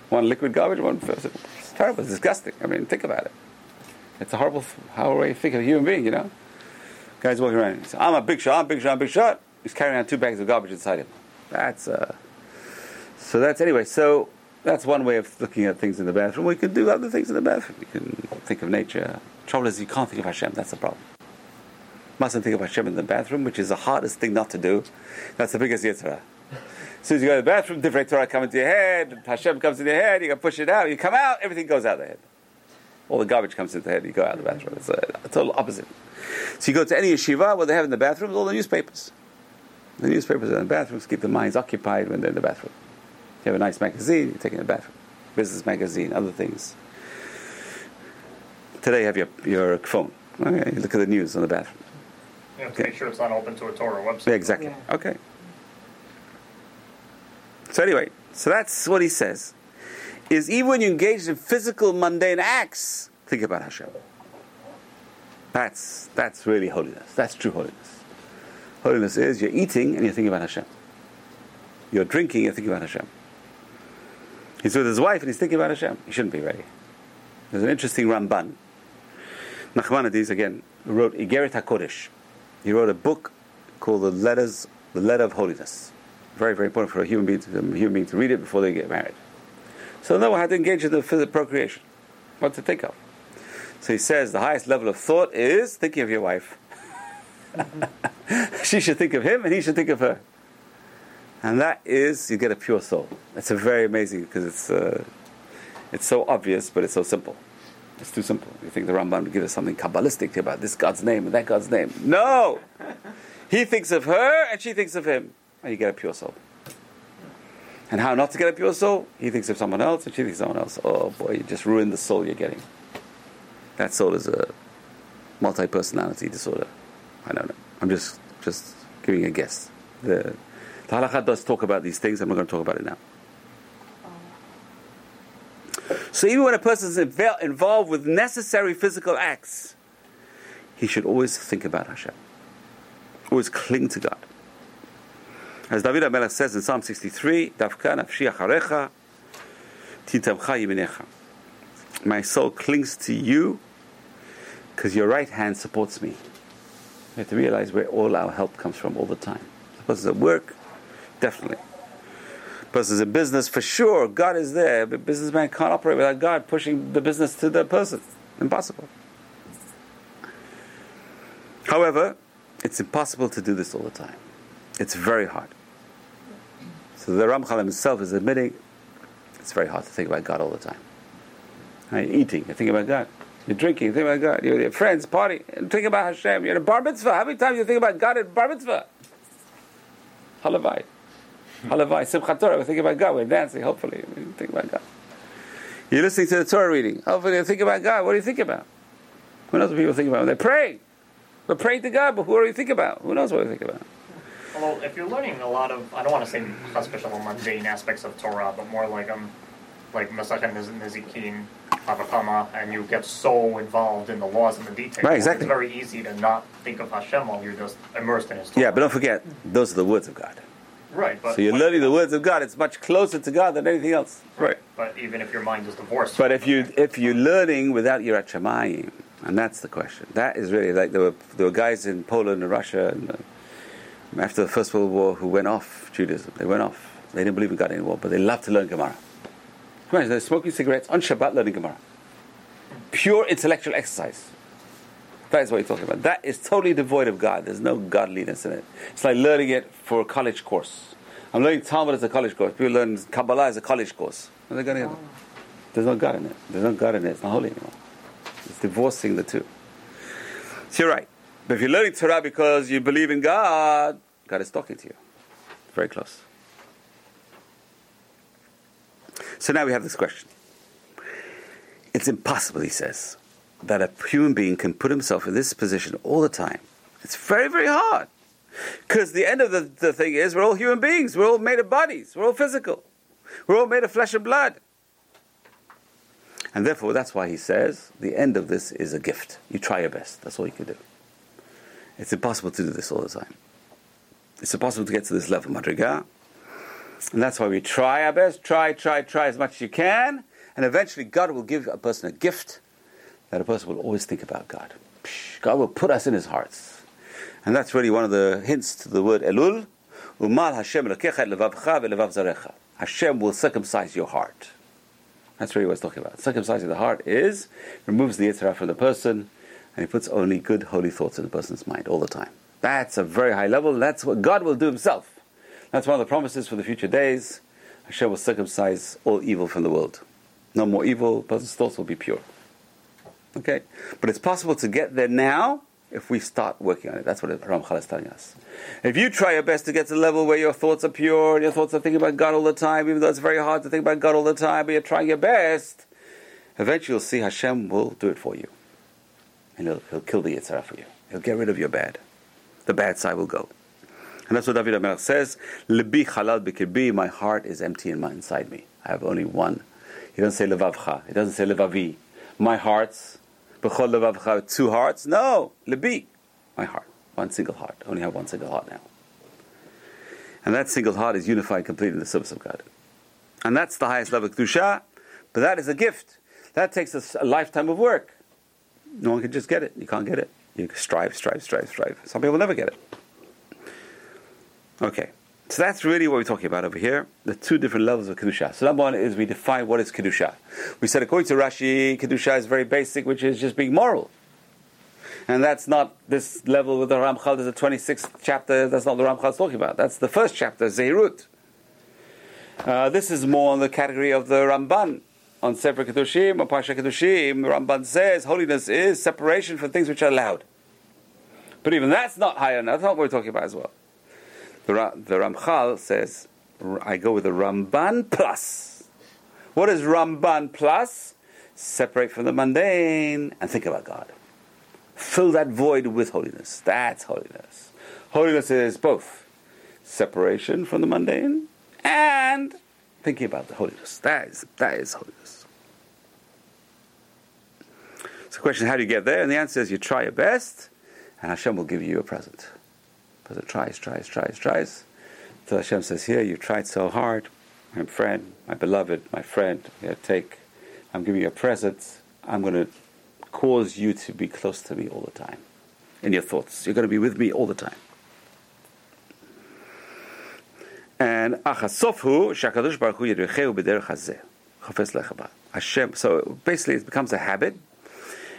One liquid garbage, one physical. It's terrible. It's disgusting. I mean, think about it. It's a horrible, horrible way you think of a human being, you know? Guy's walking around. He says, I'm a big shot, I'm a big shot, I'm a big shot. He's carrying around two bags of garbage inside him. That's, uh, so that's, anyway, so that's one way of looking at things in the bathroom. We can do other things in the bathroom. You can think of nature. Trouble is, you can't think of Hashem. That's the problem. Mustn't think of Hashem in the bathroom, which is the hardest thing not to do. That's the biggest Yetzer Hara. As soon as you go to the bathroom, different Torah comes into your head, Hashem comes in your head, you can push it out, you come out, everything goes out of the head. All the garbage comes into the head, you go out of the bathroom. It's a, a total opposite. So you go to any yeshiva, what they have in the bathrooms, all the newspapers. The newspapers are in the bathrooms, keep the minds occupied when they're in the bathroom. You have a nice magazine, you're taking in the bathroom. Business magazine, other things. Today you have your, your phone. Okay, you look at the news on the bathroom. You have Okay. to make sure it's not open to a Torah website. Yeah, exactly. Yeah. Okay. So anyway, so that's what he says. Is even when you engage in physical mundane acts, think about Hashem. That's that's really holiness. That's true holiness. Holiness is you're eating and you're thinking about Hashem. You're drinking, you're thinking about Hashem. He's with his wife and he's thinking about Hashem. He shouldn't be ready. There's an interesting Ramban. Nachmanides again wrote Igeret HaKodesh. He wrote a book called The Letters, The Letter of Holiness. Very, very important for a human being to, a human being to read it before they get married. So no one had to engage in the physical procreation. What to think of. So he says the highest level of thought is thinking of your wife. she should think of him and he should think of her. And that is, you get a pure soul. It's a very amazing because it's, uh, it's so obvious, but it's so simple. It's too simple. You think the Ramban would give us something Kabbalistic about this God's name and that God's name. No! He thinks of her and she thinks of him. And you get a pure soul. And how not to get a pure soul? He thinks of someone else and she thinks of someone else. Oh boy, you just ruined the soul you're getting. That soul is a multi personality disorder. I don't know. I'm just just giving a guess. The, the halakha does talk about these things. I'm not going to talk about it now. So even when a person is inv- involved with necessary physical acts, he should always think about Hashem. Always cling to God. As David HaMelech says in Psalm 63, Davka titamcha yiminecha. My soul clings to you because your right hand supports me. We have to realize where all our help comes from all the time. The person's at work, definitely. The person's in business, for sure, God is there. But businessman can't operate without God pushing the business to the person. Impossible. However, it's impossible to do this all the time. It's very hard. So the Ramchal himself is admitting it's very hard to think about God all the time. Right? Eating, you think about God. You're drinking, you think about God. You're with your friends, party, think about Hashem. You're in a bar mitzvah. How many times you think about God at bar mitzvah? Halavai. Halavai, Simchat Torah, we think about God. We're dancing, hopefully. We think about God. You're listening to the Torah reading. Hopefully you think about God. What do you think about? Who knows what people think about when they pray? We're praying to God, but who are you think about? Who knows what we think about? Although, if you're learning a lot of, I don't want to say special mundane aspects of Torah, but more like um, like Masachet Nezikin, Avakama, and you get so involved in the laws and the details. Right, exactly. It's very easy to not think of Hashem while you're just immersed in His Torah. Yeah, but don't forget, those are the words of God. right. But So you're learning the words of God. It's much closer to God than anything else. Right. But even if your mind is divorced, But if you if you're learning without Yirat Shamayim, and that's the question. That is really like there were there were guys in Poland and Russia and uh, after the First World War who went off Judaism. They went off. They didn't believe in God anymore, but they loved to learn Gemara. Imagine they're smoking cigarettes on Shabbat, learning Gemara. Pure intellectual exercise. That is what you're talking about. That is totally devoid of God. There's no godliness in it. It's like learning it for a college course. I'm learning Talmud as a college course. People learn Kabbalah as a college course. Are they going to There's no God in it. There's no God in it. It's not holy anymore. It's divorcing the two. So you're right. But if you're learning Torah because you believe in God, God is talking to you. Very close. So now we have this question. It's impossible, he says, that a human being can put himself in this position all the time. It's very, very hard. Because the end of the, the thing is, we're all human beings. We're all made of bodies. We're all physical. We're all made of flesh and blood. And therefore, that's why he says the end of this is a gift. You try your best. That's all you can do. It's impossible to do this all the time. It's impossible to get to this level, Madriga. And that's why we try our best. Try, try, try as much as you can. And eventually, God will give a person a gift that a person will always think about God. God will put us in his hearts. And that's really one of the hints to the word Elul. Umal Hashem. Hashem will circumcise your heart. That's really what it's talking about. Circumcising the heart is removes the Yetzer Hara from the person, and he puts only good, holy thoughts in the person's mind all the time. That's a very high level. That's what God will do Himself. That's one of the promises for the future days. Hashem will circumcise all evil from the world. No more evil. Person's thoughts will be pure. Okay, but it's possible to get there now if we start working on it. That's what Ramchal is telling us. If you try your best to get to the level where your thoughts are pure and your thoughts are thinking about God all the time, even though it's very hard to think about God all the time, but you're trying your best, eventually you'll see Hashem will do it for you. And he'll, he'll kill the Yetzer Hara for you. He'll get rid of your bad. The bad side will go. And that's what David HaMelech says, Libi halal bikirbi, my heart is empty in my, inside me. I have only one. He doesn't say levavcha. He doesn't say levavi. My heart's, b'chol levavcha, two hearts. No, libi, my heart. One single heart. I only have one single heart now. And that single heart is unified completely in the service of God. And that's the highest level of Kedusha, but that is a gift. That takes a, a lifetime of work. No one can just get it. You can't get it. You strive, strive, strive, strive. Some people never get it. Okay. So that's really what we're talking about over here. The two different levels of Kedusha. So number one is we define what is Kedusha. We said according to Rashi, Kedusha is very basic, which is just being moral. And that's not this level with the Ramchal. There's a 26th chapter. That's not the Ramchal's talking about. That's the first chapter, Zehirut. Uh, this is more on the category of the Ramban. On Sefer Kedoshim, or Pasha Kedoshim, Ramban says holiness is separation from things which are allowed. But even that's not high enough. That's not what we're talking about as well. The, the Ramchal says, I go with the Ramban plus. What is Ramban plus? Separate from the mundane and think about God. Fill that void with holiness. That's holiness. Holiness is both separation from the mundane and thinking about the holiness. That is, that is holiness. So the question, is, how do you get there? And the answer is you try your best, and Hashem will give you a present. Because it tries, tries, tries, tries. Until Hashem says, here, you tried so hard, my friend, my beloved, my friend, here, take, I'm giving you a present. I'm going to cause you to be close to me all the time. In your thoughts. You're going to be with me all the time. And achasofhu shakadosh baruch hu. Chafes. Hashem. So basically, it becomes a habit,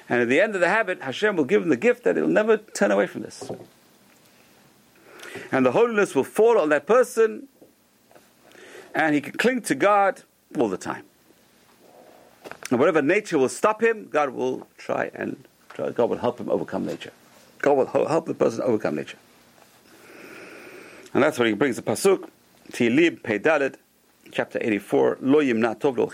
and at the end of the habit, Hashem will give him the gift that he'll never turn away from this. And the holiness will fall on that person, and he can cling to God all the time. And whatever nature will stop him, God will try and try, God will help him overcome nature. God will help the person overcome nature. And that's what he brings the pasuk Tilib Peidalet, chapter 84, Lo Yimna Tov Lo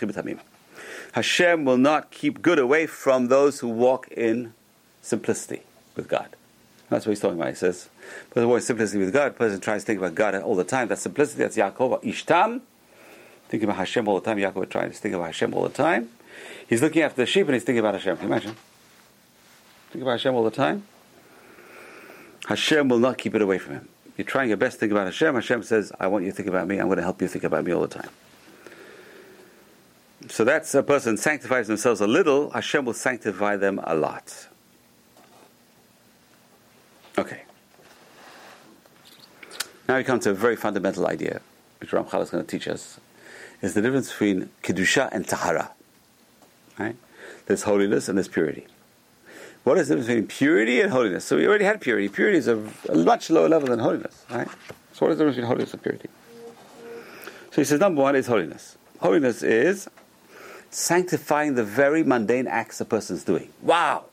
Hashem will not keep good away from those who walk in simplicity with God. That's what he's talking about. He says, but the word simplicity with God, person tries to think about God all the time. That's simplicity, that's Yaakov, Ishtam. Thinking about Hashem all the time. Yaakov trying to think about Hashem all the time. He's looking after the sheep and he's thinking about Hashem. Can you imagine? Think about Hashem all the time. Hashem will not keep it away from him. You're trying your best to think about Hashem. Hashem says, I want you to think about me. I'm going to help you think about me all the time. So that's a person sanctifies themselves a little, Hashem will sanctify them a lot. Okay. Now we come to a very fundamental idea, which Ramchal is going to teach us, is the difference between Kedusha and Tahara. Right? There's holiness and there's purity. What is the difference between purity and holiness? So we already had purity. Purity is a, a much lower level than holiness, right? So what is the difference between holiness and purity? So he says, number one is holiness. Holiness is sanctifying the very mundane acts a person is doing. Wow!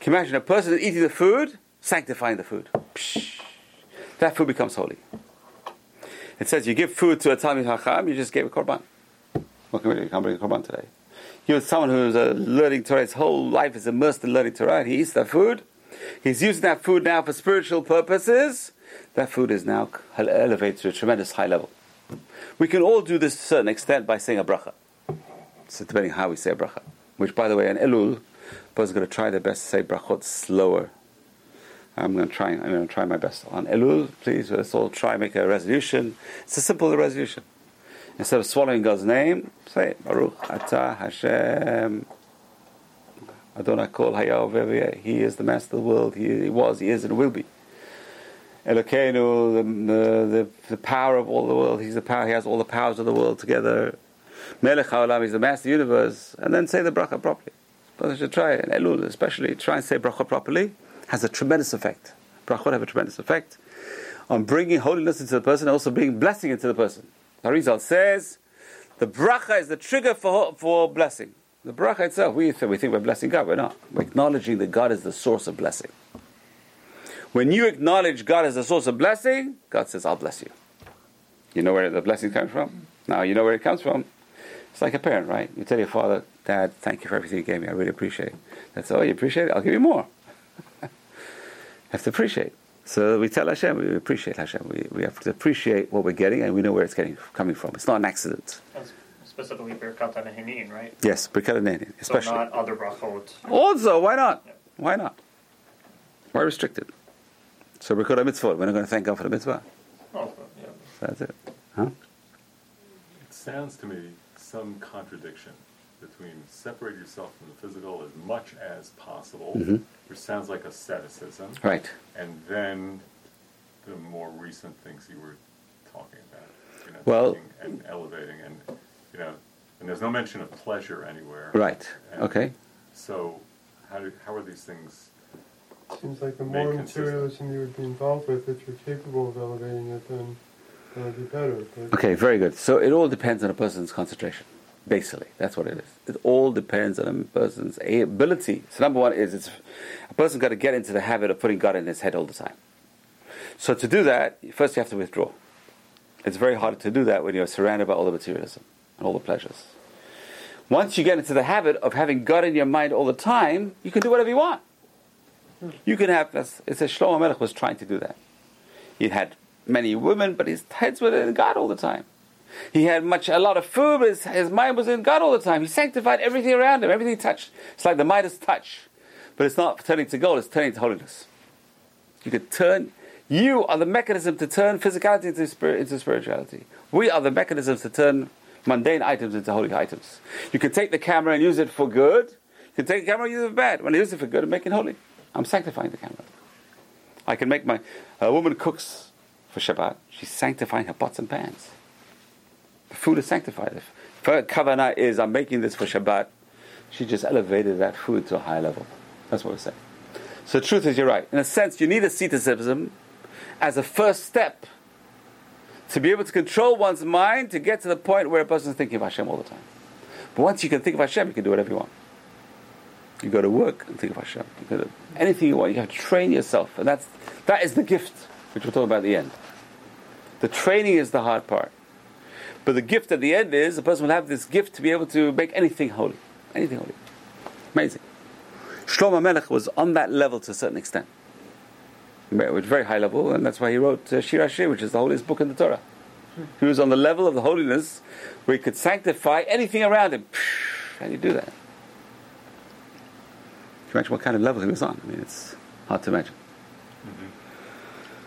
Can you imagine a person eating the food, sanctifying the food? Psh, that food becomes holy. It says you give food to a Talmid Chacham, you just gave a korban. What can we do? You can't bring a korban today. You're someone who's uh, learning Torah, his whole life is immersed in learning Torah, he eats that food. He's using that food now for spiritual purposes. That food is now elevated to a tremendous high level. We can all do this to a certain extent by saying a bracha. So depending how we say a bracha. Which, by the way, in Elul, is going to try their best to say brachot slower. I'm going to try. I'm going to try my best on Elul. Please, let's all try make a resolution. It's a simple resolution. Instead of swallowing God's name, say Baruch Atah Hashem Adonai Kol Hayav He is the master of the world. He, he was, he is, and will be. Elokeinu, the, the, the, power of all the world. He's the power. He has all the powers of the world together. Melech Haolam, he's the master the universe. And then say the bracha properly. But I should try. And Elul, especially, try and say bracha properly. Has a tremendous effect. Brachot have a tremendous effect on bringing holiness into the person, and also bringing blessing into the person. Harizal says, the bracha is the trigger for, for blessing. The bracha itself, we, we think we're blessing God, we're not. We're acknowledging that God is the source of blessing. When you acknowledge God as the source of blessing, God says, I'll bless you. You know where the blessing comes from? Now you know where it comes from. It's like a parent, right? You tell your father, Dad, thank you for everything you gave me. I really appreciate it. That's all you appreciate it? I'll give you more. have to appreciate. So we tell Hashem, we appreciate Hashem. We, we have to appreciate what we're getting and we know where it's getting coming from. It's not an accident. That's specifically Birkat HaNehenin, right? Yes, Birkat Nenin, especially. So not other brachot. Also, why not? Why not? Why restricted? So Birkat HaMitzvot, we're not going to thank God for the mitzvah. Oh, yeah. So that's it. Huh? It sounds to me some contradiction between separate yourself from the physical as much as possible, Mhm. which sounds like asceticism, Right. and then the more recent things you were talking about, you know, Well- and elevating, and you know, and there's no mention of pleasure anywhere. Right. And Okay. So, how do, how are these things? Seems like the Make more consistent. materialism you would be involved with, if you're capable of elevating it, then Okay, very good. So it all depends on a person's concentration. Basically, that's what it is. It all depends on a person's ability. So number one is it's a person's got to get into the habit of putting God in his head all the time. So to do that, first you have to withdraw. It's very hard to do that when you're surrounded by all the materialism and all the pleasures. Once you get into the habit of having God in your mind all the time, you can do whatever you want. You can have, that's- it says Shlomo Melech was trying to do that. He had many women, but his heads were in God all the time. He had much, a lot of food, but his, his mind was in God all the time. He sanctified everything around him, everything he touched. It's like the Midas touch, but it's not turning to gold; it's turning to holiness. You could turn. You are the mechanism to turn physicality into, spirit, into spirituality. We are the mechanisms to turn mundane items into holy items. You can take the camera and use it for good. You can take the camera and use it for bad. When I use it for good, I'm making holy. I'm sanctifying the camera. I can make my a woman cooks for Shabbat. She's sanctifying her pots and pans. The food is sanctified. If her kavanah is I'm making this for Shabbat, she just elevated that food to a higher level. That's what we're saying. So the truth is, you're right. In a sense, you need asceticism as a first step to be able to control one's mind to get to the point where a person is thinking of Hashem all the time. But once you can think of Hashem, you can do whatever you want. You go to work and think of Hashem. You go to anything you want. You have to train yourself, and that's that is the gift which we'll talk about at the end. The training is the hard part, but the gift at the end is the person will have this gift to be able to make anything holy, anything holy. Amazing. Shlomo Melech was on that level to a certain extent, which very high level, and that's why he wrote uh, Shir Hashir, which is the holiest book in the Torah. He was on the level of the holiness where he could sanctify anything around him. How do you do that? Can you imagine what kind of level he was on? I mean, it's hard to imagine.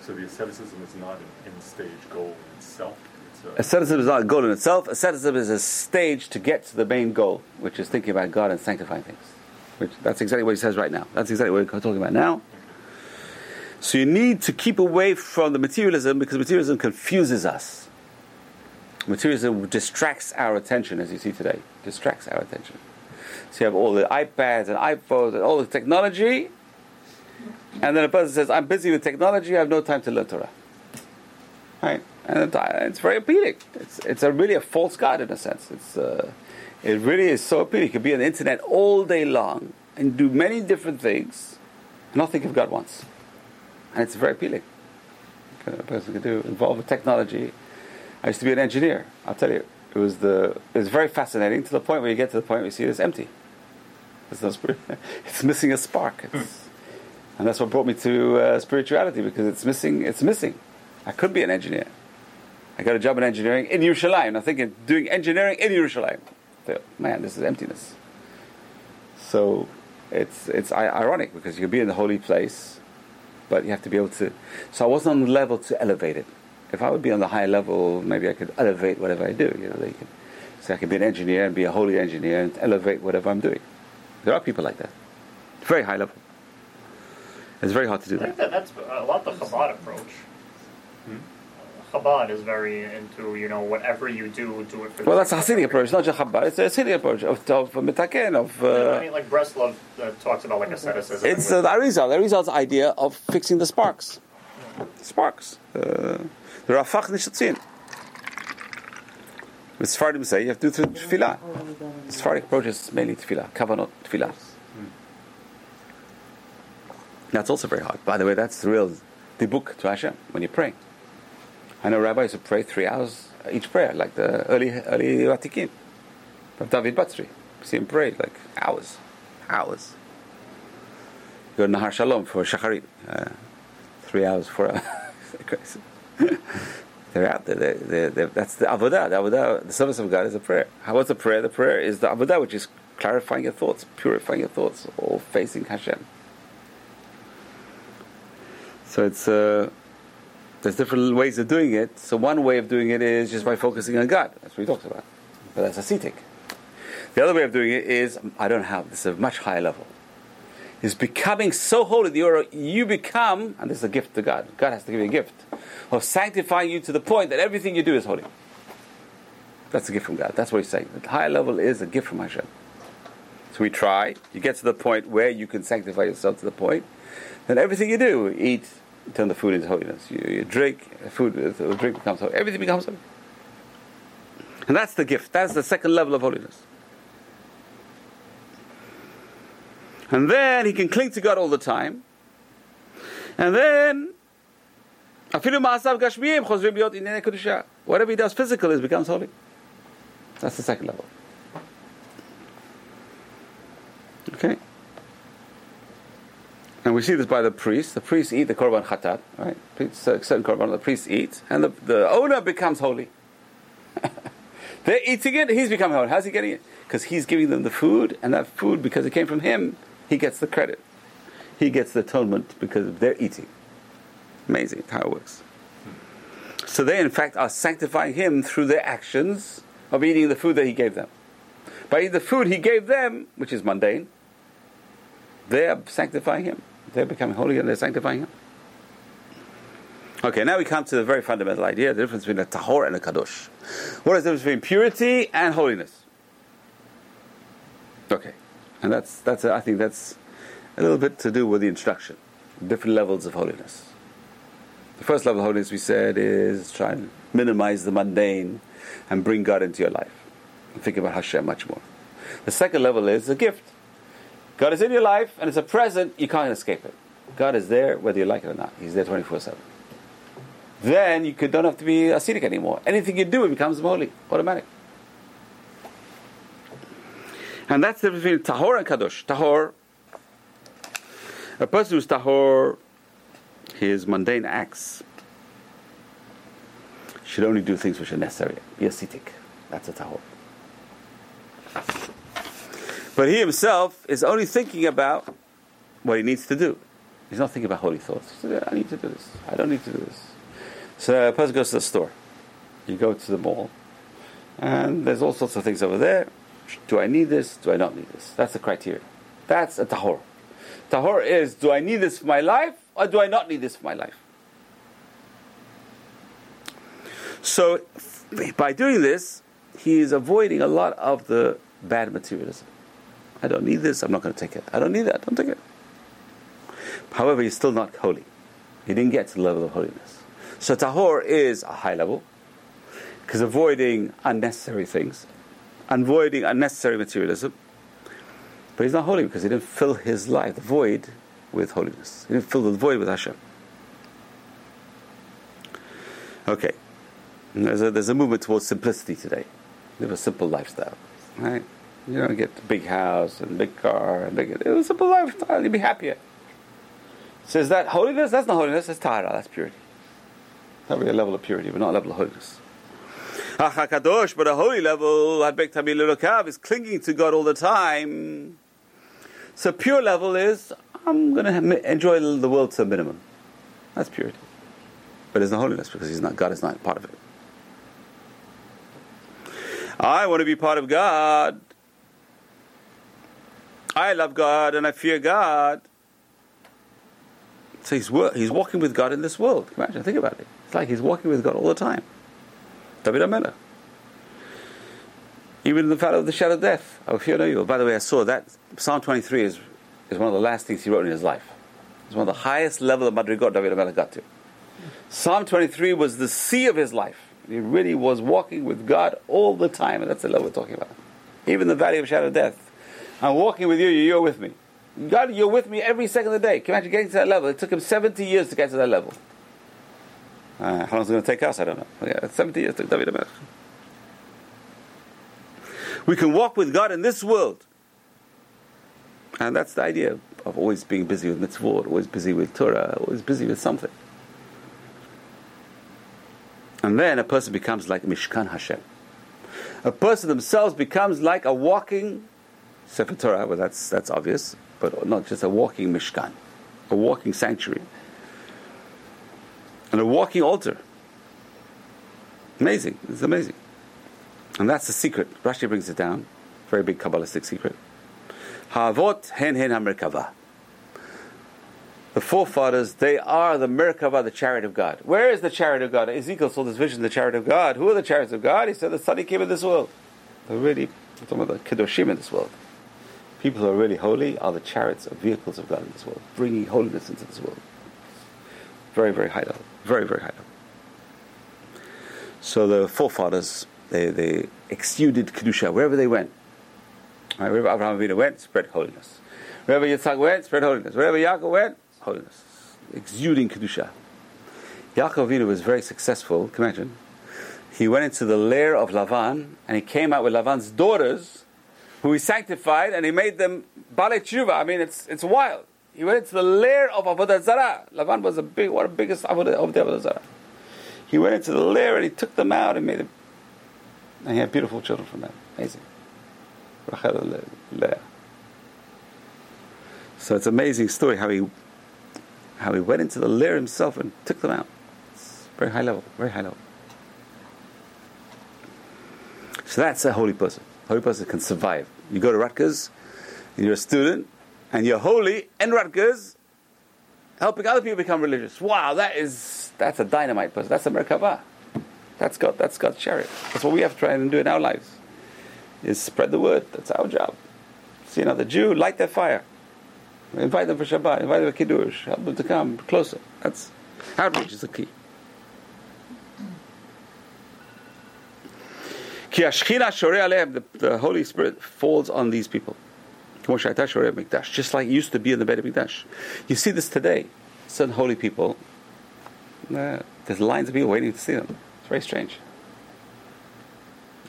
So the asceticism is not an end stage goal in itself. It's a, Asceticism is not a goal in itself. Asceticism is a stage to get to the main goal, which is thinking about God and sanctifying things. Which that's exactly what he says right now. That's exactly what we're talking about now. So you need to keep away from the materialism because materialism confuses us. Materialism distracts our attention, as you see today. Distracts our attention. So you have all the iPads and iPhones and all the technology, and then a person says, "I'm busy with technology. I have no time to learn Torah." Right, and it's very appealing. It's it's a really a false god in a sense. It's uh, it really is so appealing. You can be on the internet all day long and do many different things, and not think of God once, and it's very appealing. A person can do involved with technology. I used to be an engineer. I'll tell you, it was the it was very fascinating to the point where you get to the point where you see it's empty. It's, it's missing a spark. It's, and that's what brought me to uh, spirituality because it's missing. It's missing. I could be an engineer. I got a job in engineering in Yerushalayim. I'm thinking doing engineering in Yerushalayim. Man, this is emptiness. So it's it's ironic because you can be in the holy place, but you have to be able to. So I wasn't on the level to elevate it. If I would be on the high level, maybe I could elevate whatever I do. You know, they so I could be an engineer and be a holy engineer and elevate whatever I'm doing. There are people like that, very high level. It's very hard to do I think that. that that's a lot the Chabad approach. Chabad is very into you know whatever you do, do it for. Well, that's a Hasidic approach, not just Chabad. It's a Hasidic approach of, of mitaken, of. I Uh, mean, like Breslov uh, talks about like asceticism. it's uh, the Arizal. The Arizal's idea of fixing the sparks. Sparks. Uh, the Rafach Nitzotzin. The Sephardim say you have to do through tefillah. The Sephardic approach is mainly tefillah, kavanot tefillah. That's also very hard. By the way, that's the real book to Hashem when you pray. I know rabbis who pray three hours each prayer, like the early early Vatikin of David Batsri. See him pray like hours, hours. You go to Nahar Shalom for Shacharit, uh, three hours, four hours. They're out there. They're, they're, they're, that's the avodah. The avodah, the service of God is a prayer. How what's the prayer? The prayer is the avodah, which is clarifying your thoughts, purifying your thoughts, all facing Hashem. So it's uh, there's different ways of doing it. So one way of doing it is just by focusing on God. That's what he talks about. But that's ascetic. The other way of doing it is I don't have. This is a much higher level. Is becoming so holy that you're, you become, and this is a gift to God. God has to give you a gift of sanctifying you to the point that everything you do is holy. That's a gift from God. That's what he's saying. The higher level is a gift from Hashem. So we try. You get to the point where you can sanctify yourself to the point. Then everything you do, eat, turn the food into holiness. You, you drink, food, the drink becomes holy. Everything becomes holy. And that's the gift. That's the second level of holiness. And then he can cling to God all the time. And then, whatever he does physical is becomes holy. That's the second level. Okay? And we see this by the priests. The priests eat the korban chatat, right? Uh, certain korban, the priests eat, and the, the owner becomes holy. They're eating it, he's becoming holy. How's he getting it? Because he's giving them the food, and that food, because it came from him, he gets the credit. He gets the atonement because they're eating. Amazing how it works. So they, in fact, are sanctifying him through their actions of eating the food that he gave them. By eating the food he gave them, which is mundane, they are sanctifying him. They're becoming holy and they're sanctifying him. Okay, now we come to the very fundamental idea the difference between a tahor and a kadosh. What is the difference between purity and holiness? Okay. And that's, that's I think that's a little bit to do with the instruction. Different levels of holiness. The first level of holiness, we said, is try and minimize the mundane and bring God into your life. And think about Hashem much more. The second level is a gift. God is in your life and it's a present, you can't escape it. God is there whether you like it or not. He's there 24 7. Then you could, don't have to be ascetic anymore. Anything you do, it becomes holy, automatic. And that's the difference between tahor and kadosh. Tahor, a person who's tahor, his mundane acts should only do things which are necessary. Be ascetic. That's a tahor. But he himself is only thinking about what he needs to do. He's not thinking about holy thoughts. Says, I need to do this. I don't need to do this. So uh, a person goes to the store. You go to the mall, and there's all sorts of things over there. Do I need this? Do I not need this? That's the criteria. That's a tahor. Tahor is do I need this for my life or do I not need this for my life? So by doing this, he is avoiding a lot of the bad materialism. I don't need this, I'm not going to take it. I don't need that, don't take it. However, he's still not holy. He didn't get to the level of holiness. So tahor is a high level, because avoiding unnecessary things avoiding unnecessary materialism. But he's not holy because he didn't fill his life, the void, with holiness. He didn't fill the void with Hashem. Okay. There's a, there's a movement towards simplicity today. Live a simple lifestyle. Right? You don't get the big house and big car and big. It was a lifestyle, you'll be happier. So is that holiness? That's not holiness, that's tahara, that's purity. Not really a level of purity, but not a level of holiness. Hakadosh, but a holy level, Hadbek Tamil is clinging to God all the time. So pure level is I'm going to enjoy the world to a minimum. That's purity. But it's not holiness because he's not God is not part of it. I want to be part of God. I love God and I fear God. So he's, he's walking with God in this world. Imagine, think about it. It's like he's walking with God all the time. David HaMelech. Even in the valley of the shadow of death, I will fear no evil. By the way, I saw that Psalm 23 is, is one of the last things he wrote in his life. It's one of the highest level of Madrigot David HaMelech got to. Psalm 23 was the sea of his life. He really was walking with God all the time, and that's the level we're talking about. Even the valley of shadow of death. I'm walking with you, you're with me. God, you're with me every second of the day. Can you imagine getting to that level? It took him 70 years to get to that level. Uh, how long is it going to take us? I don't know. Yeah, 70 years took David HaMelech. We can walk with God in this world. And that's the idea of always being busy with mitzvot, always busy with Torah, always busy with something. And then a person becomes like Mishkan Hashem. A person themselves becomes like a walking Sefer Torah, well, that's, that's obvious, but not just a walking Mishkan, a walking sanctuary, and a walking altar. Amazing. It's amazing. And that's the secret. Rashi brings it down. Very big Kabbalistic secret. Havot hen hen hamerkava. The forefathers, they are the Merkava, the chariot of God. Where is the chariot of God? Ezekiel saw this vision, the chariot of God. Who are the chariots of God? He said the Son came in this world. They're really, talking about the Kedoshim in this world. People who are really holy are the chariots of vehicles of God in this world, bringing holiness into this world. Very, very high level. Very, very high level. So the forefathers, they, they exuded Kedusha wherever they went. Right, wherever Abraham Avinu went, spread holiness. Wherever Yitzhak went, spread holiness. Wherever Yaakov went, holiness. Exuding Kedusha. Yaakov Avinu was very successful, can you imagine? He went into the lair of Lavan and he came out with Lavan's daughters who he sanctified and he made them Baalei Teshuva. I mean, it's, it's wild. He went into the lair of Avodah Zarah. Lavan was a big, one of the biggest Avodah, of the Avodah Zarah. He went into the lair and he took them out and made them, and he had beautiful children from them. Amazing. Rachel Leah. So it's an amazing story how he how he went into the lair himself and took them out. It's very high level, very high level. So that's a holy person. Holy person can survive. You go to Rutgers, and you're a student, and you're holy in Rutgers, helping other people become religious. Wow, that is that's a dynamite person. That's a Merkava. That's God. That's God's chariot. That's what we have to try and do in our lives. Is spread the word. That's our job. See another Jew, light their fire. Invite them for Shabbat. Invite them for Kiddush. Help them to come closer. That's outreach is the key. The Holy Spirit falls on these people. Just like it used to be in the Beit HaMikdash. You see this today. Certain holy people, there's lines of people waiting to see them. It's very strange.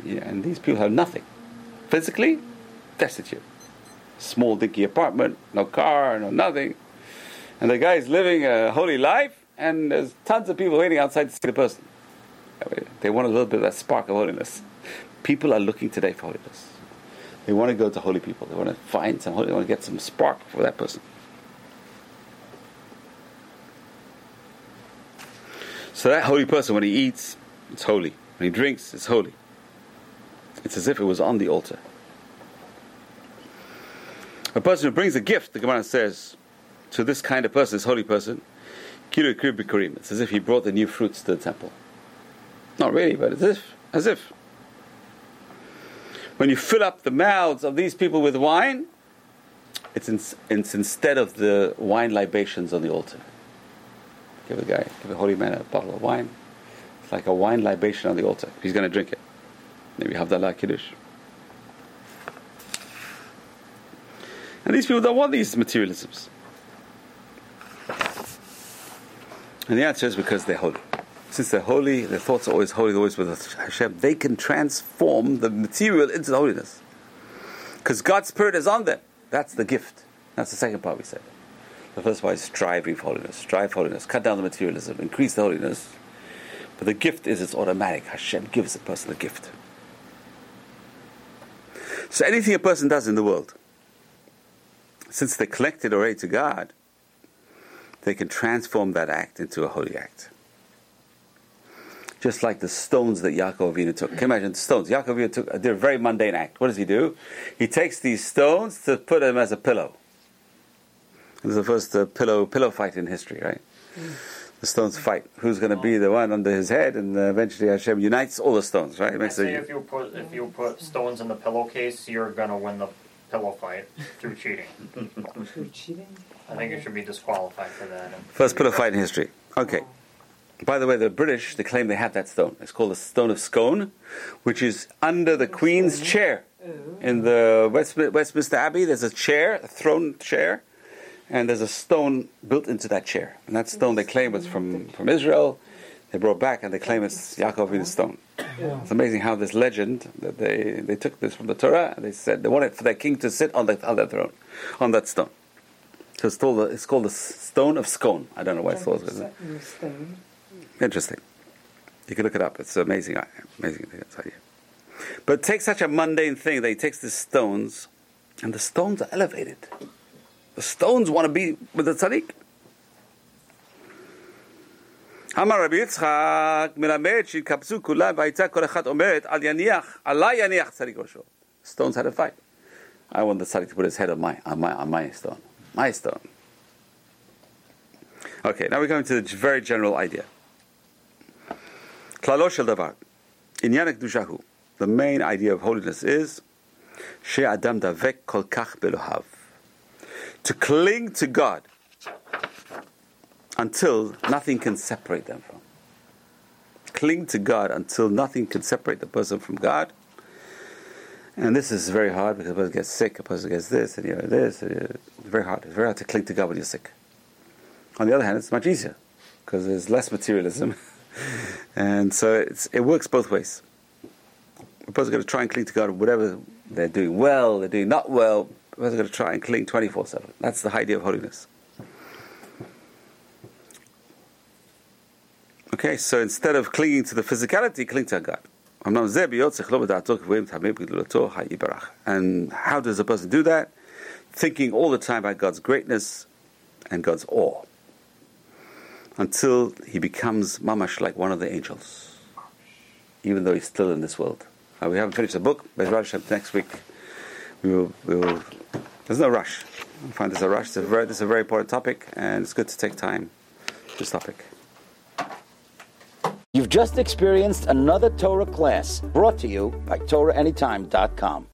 Yeah, and these people have nothing. Physically, destitute. Small, dinky apartment, no car, no nothing. And the guy is living a holy life, and there's tons of people waiting outside to see the person. They want a little bit of that spark of holiness. People are looking today for holiness. They want to go to holy people. They want to find some holy. They want to get some spark for that person. So that holy person, when he eats, it's holy. When he drinks, it's holy. It's as if it was on the altar. A person who brings a gift, the Gemara says, to this kind of person, this holy person. It's as if he brought the new fruits to the temple. Not really, but as if, as if. When you fill up the mouths of these people with wine, it's, in, it's instead of the wine libations on the altar. Give a guy, give a holy man a bottle of wine. It's like a wine libation on the altar. He's going to drink it. Maybe Havdalah Kiddush. And these people don't want these materialisms. And the answer is because they're holy. Since they're holy, their thoughts are always holy, always with Hashem, they can transform the material into the holiness. Because God's Spirit is on them. That's the gift. That's the second part we said. The first part is striving for holiness. Strive for holiness. Cut down the materialism. Increase the holiness. But the gift is it's automatic. Hashem gives a person a gift. So anything a person does in the world, since they're connected already to God, they can transform that act into a holy act. Just like the stones that Yaakov Avinu took. Can you imagine the stones? Yaakov Avinu took, did a very mundane act. What does he do? He takes these stones to put them as a pillow. This is the first uh, pillow pillow fight in history, right? Mm. The stones fight. Who's going to be the one under his head? And uh, eventually Hashem unites all the stones, right? It makes say a, if you put if you put stones in the pillowcase, you're going to win the pillow fight through cheating. Through cheating? I think you should be disqualified for that. First pillow fight in history. Okay. By the way, the British they claim they have that stone. It's called the Stone of Scone, which is under the Queen's chair in the West, Westminster Abbey. There's a chair, a throne chair, and there's a stone built into that chair. And that stone they claim was from, from Israel. They brought back and they claim it's Yaakovi's stone. It's amazing how this legend that they, they took this from the Torah and they said they wanted for their king to sit on that on that throne, on that stone. So it's called the, it's called the stone of scone. I don't know why it's called. Interesting. You can look it up. It's amazing, amazing thing. I'll tell you. But take such a mundane thing that he takes the stones, and the stones are elevated. The stones want to be with the tzaddik. אמר רבי יצחק, מלמד שהתקבצו כולם והייתה כל אחת אומרת על יניח, עלי יניח צדיק ראשו. Stones had a fight. I want the tzaddik to put his head on my, on my, on my stone. My stone. Okay, now we're going to the very general idea. Klalo shel davar. Inyan kedushahu. The main idea of holiness is she adam davek kol kach belohav. To cling to God until nothing can separate them from. Cling to God until nothing can separate the person from God. And this is very hard because a person gets sick, a person gets this, and you know this. And you're, it's very hard. It's very hard to cling to God when you're sick. On the other hand, it's much easier because there's less materialism. and so it works both ways. A person's going to try and cling to God, whatever they're doing well, they're doing not well. A person's going to try and cling 24/7. That's the idea of holiness. Okay, so instead of clinging to the physicality, cling to God. And how does a person do that? Thinking all the time about God's greatness and God's awe. Until he becomes mamash like one of the angels. Even though he's still in this world. Uh, we haven't finished the book, but next week we will, we will there's no rush. I find there's a rush. It's a very, this is a very important topic, and it's good to take time to this topic. You've just experienced another Torah class brought to you by TorahAnytime.com.